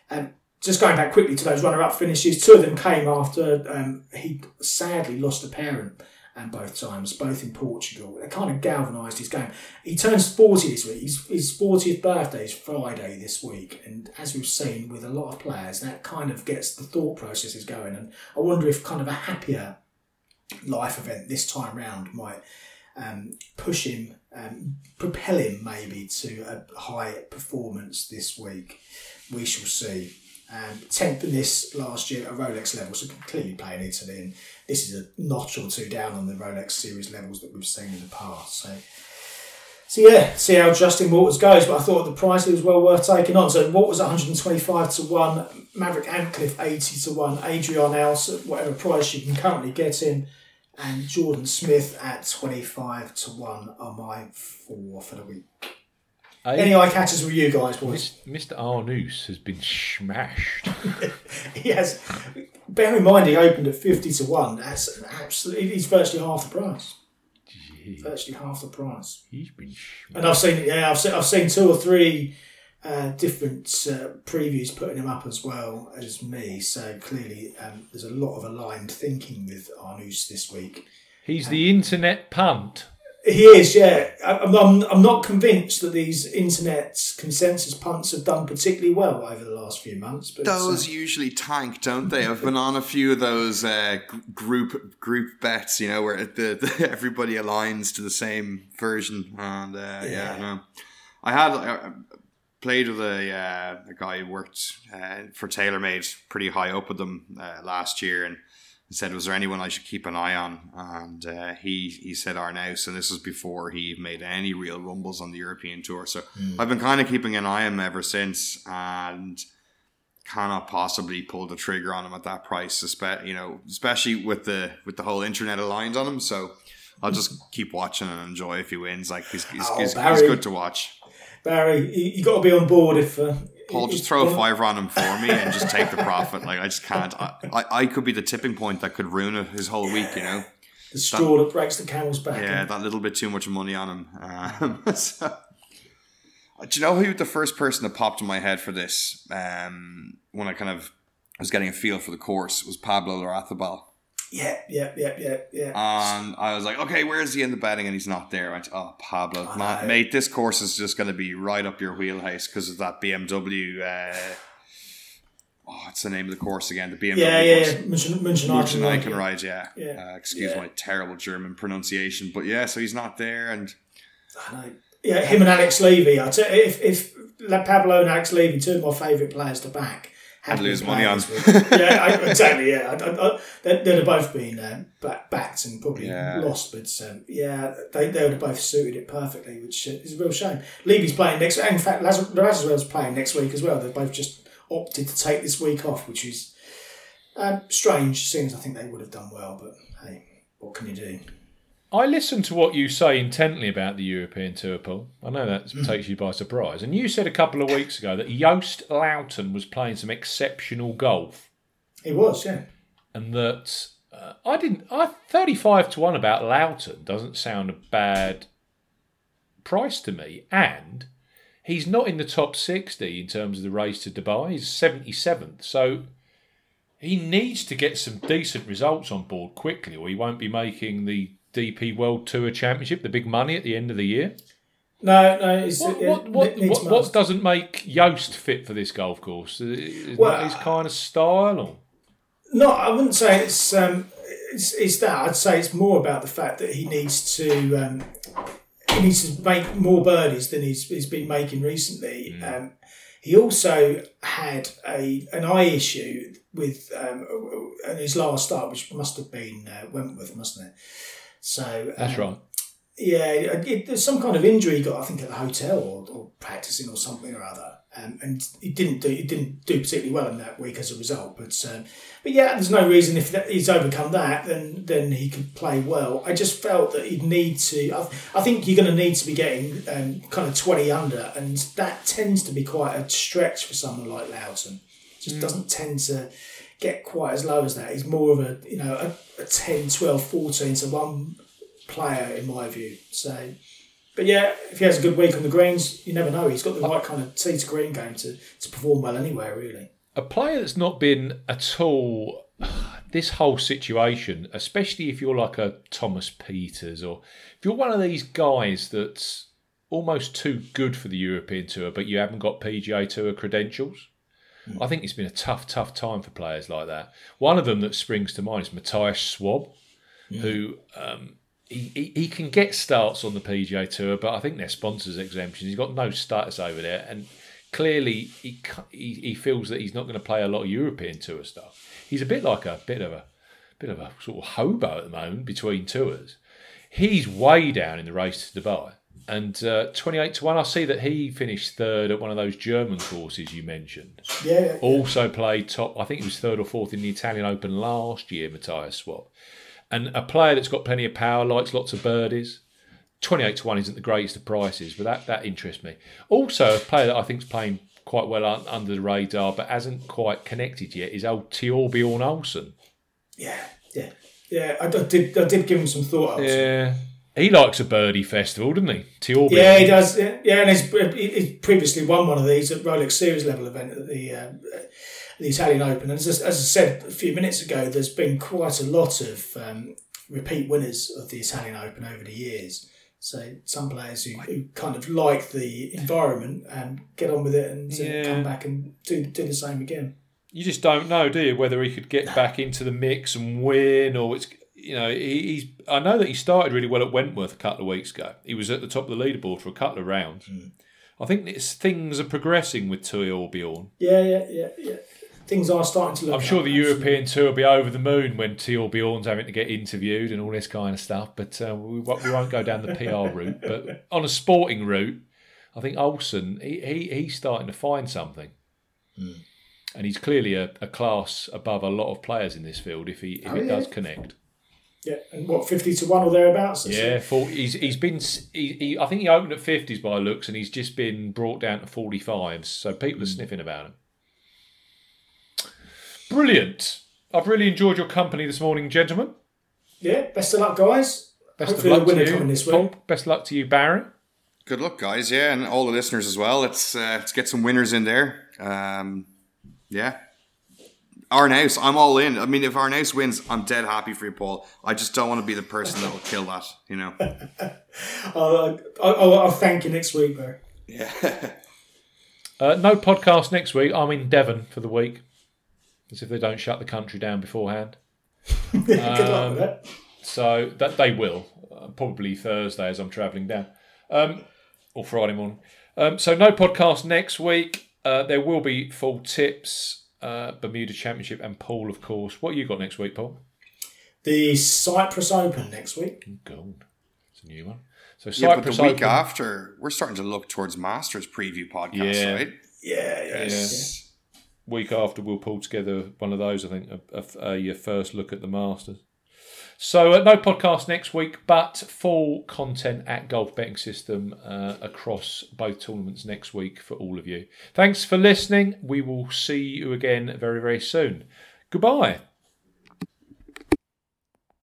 Um, just going back quickly to those runner up finishes, two of them came after um, he sadly lost a parent and both times, both in Portugal. It kind of galvanised his game. He turns 40 this week. His, his 40th birthday is Friday this week. And as we've seen with a lot of players, that kind of gets the thought processes going. And I wonder if kind of a happier life event this time round might um, push him, um, propel him maybe to a high performance this week. We shall see. Um, 10th in this last year at a Rolex level, so clearly playing Italy. And this is a notch or two down on the Rolex series levels that we've seen in the past. So, so yeah, see how Justin Waters goes. But I thought the price was well worth taking on. So Walters 125 to 1, Maverick Antcliffe 80 to 1, Adri Arnaus at whatever price you can currently get him, and Jordan Smith at 25 to 1 are my four for the week. Any eye catches with you guys, boys? Mr. Arnaus has been smashed. he has. Bear in mind, he opened at fifty to one. That's absolutely. He's virtually half the price. Jeez. Virtually half the price. He's been. And I've seen, yeah, I've seen, I've seen two or three uh, different uh, previews putting him up as well as me. So clearly, um, there's a lot of aligned thinking with Arnaus this week. He's um, the internet punt. He is, yeah. I'm, I'm, I'm not convinced that these internet consensus punts have done particularly well over the last few months. But those uh, usually tank, don't they? I've been on a few of those uh, group group bets, you know, where the, the, everybody aligns to the same version, and uh, yeah, yeah no. I had I played with a, uh, a guy who worked uh, for TaylorMade, pretty high up with them uh, last year, and said, "Was there anyone I should keep an eye on?" And uh, he he said Arnaus, and this was before he made any real rumbles on the European tour. So mm. I've been kind of keeping an eye on him ever since, and cannot possibly pull the trigger on him at that price. Especially you know, especially with the with the whole internet aligned on him. So I'll just keep watching and enjoy if he wins. Like he's he's, oh, he's, he's good to watch. Barry, you, you got to be on board if uh, Paul, just throw a fiver on him for me and just take the profit. Like I just can't. I, I, I could be the tipping point that could ruin his whole week. You know. The straw that breaks the camel's back. Yeah, that little bit too much money on him. Um, so- do you know who the first person that popped in my head for this um, when I kind of was getting a feel for the course was Pablo Larrazabal. Yeah, yeah, yeah, yeah, yeah. And I was like, okay, where is he in the betting? And he's not there. I went, oh, Pablo, I ma- know. mate, this course is just going to be right up your wheelhouse because of that BMW. Uh, oh, what's the name of the course again? The BMW yeah, yeah, course. yeah. München, München, München Eichenreich, Icon yeah. ride, yeah. Yeah. Uh, excuse Yeah. my terrible German pronunciation, but yeah, so he's not there, and Yeah, him and Alex Levy. I you, if if Pablo and Alex Levy, two of my favourite players to back, had I'd lose money on. yeah, I, exactly. Yeah, I, I, I, they'd, they'd have both been back, backed and probably Yeah. lost, but um, yeah, they, they would have both suited it perfectly, which uh, is a real shame. Levy's playing next. In fact, Larrazabal's playing next week as well. They've both just opted to take this week off, which is um, strange, seeing as I think they would have done well. But hey, what can you do? I listened to what you say intently about the European Tour, Paul. I know that Mm. takes you by surprise. And you said a couple of weeks ago that Joost Luiten was playing some exceptional golf, He was, yeah. and that uh, I didn't. I thirty-five to one about Luiten doesn't sound a bad price to me, and he's not in the top sixty in terms of the race to Dubai. He's seventy-seventh, so. He needs to get some decent results on board quickly, or he won't be making the DP World Tour Championship, the big money at the end of the year. No, no. It's, What, it, what, what, what, what doesn't make Joost fit for this golf course? Is Well, that his kind of style? Or? No, I wouldn't say it's um, it's, it's that. I'd say it's more about the fact that he needs to um, he needs to make more birdies than he's, he's been making recently. Um, he also had a an eye issue with um, his last start, which must have been uh, Wentworth, mustn't it? So That's um, right. yeah, it, it, there's some kind of injury he got, I think, at the hotel or, or practicing or something or other, um, and he didn't do he didn't do particularly well in that week as a result. But um, but yeah, there's no reason if that, he's overcome that, then then he could play well. I just felt that he'd need to. I, I think you're going to need to be getting um, kind of 20 under, and that tends to be quite a stretch for someone like Luiten. Just doesn't tend to get quite as low as that. He's more of a you know a, a 10, 12, 14 to one player in my view. So, but yeah, if he has a good week on the greens, you never know. He's got the right kind of tee to green game to, to perform well anywhere, really. A player that's not been at all this whole situation, especially if you're like a Thomas Pieters or if you're one of these guys that's almost too good for the European Tour, but you haven't got PGA Tour credentials. I think it's been a tough, tough time for players like that. One of them that springs to mind is Matthias Schwab, who um, he, he, he can get starts on the PGA Tour, but I think they're sponsors exemptions. He's got no status over there, and clearly he he, he feels that he's not going to play a lot of European Tour stuff. He's a bit like a bit of a bit of a sort of hobo at the moment between tours. He's way down in the race to Dubai. And uh, 28 to 1, I see that he finished third at one of those German courses you mentioned. Yeah. Also played top, I think he was third or fourth in the Italian Open last year, Matthias Schwab. And a player that's got plenty of power, likes lots of birdies. 28 to 1 isn't the greatest of prices, but that, that interests me. Also, a player that I think is playing quite well un- under the radar, but hasn't quite connected yet, is old Thorbjørn Olesen. yeah, yeah, yeah. I, I did I did give him some thought. Yeah. He likes a birdie festival, doesn't he? Yeah, he does. Yeah, and he's, he's previously won one of these at Rolex Series level event at the uh, the Italian Open. And as, I- as I said a few minutes ago, there's been quite a lot of um, repeat winners of the Italian Open over the years. So some players who, who kind of like the environment and get on with it and uh, Yeah. come back and do do the same again. you just don't know, do you, whether he could get back into the mix and win, or it's you know he, he's. I know that he started really well at Wentworth a couple of weeks ago. He was at the top of the leaderboard for a couple of rounds. I think it's, things are progressing with Thorbjørn. Yeah, yeah, yeah, yeah. Things are starting to look. I'm sure up, the. European tour will be over the moon when Thorbjørn's having to get interviewed and all this kind of stuff. But uh, we, won't- we won't go down the PR route. But on a sporting route, I think Olesen he, he he's starting to find something. And he's clearly a, a class above a lot of players in this field if he if Oh, it yeah. does connect. Yeah, and what fifty to one or thereabouts? Yeah, it. 40, he's he's been. He, he, I think he opened at fifties by looks, and he's just been brought down to forty fives. So people are sniffing about him. Brilliant. I've really enjoyed your company this morning, gentlemen. yeah. Best of luck, guys. Best Hopefully, of luck winner to you, coming this Paul. week. Best of luck to you, Barry. Good luck, guys. Yeah, and all the listeners as well. Let's uh, let's get some winners in there. Um, yeah. Arnaus, I'm all in. I mean, if Arnaus wins, I'm dead happy for you, Paul. I just don't want to be the person that will kill that. You know. I'll, I'll, I'll thank you next week, bro. Yeah. Uh, no podcast next week. I'm in Devon for the week. As if they don't shut the country down beforehand. Good luck Um, with that. So that they will uh, probably Thursday as I'm travelling down, um, or Friday morning. Um, so no podcast next week. Uh, there will be full tips, uh, Bermuda Championship, and Paul, of course. What you got next week, Paul? The Cyprus Open next week. Gold. It's a new one. So yeah, but the week Open. after, we're starting to look towards Masters preview podcasts, Yeah. right? Yeah, yeah. Yes. week after we'll pull together one of those. I think a, a, a first look at the Masters. So uh, no podcast next week, but full content at Golf Betting System uh, across both tournaments next week for all of you. Thanks for listening. We will see you again very very soon. Goodbye.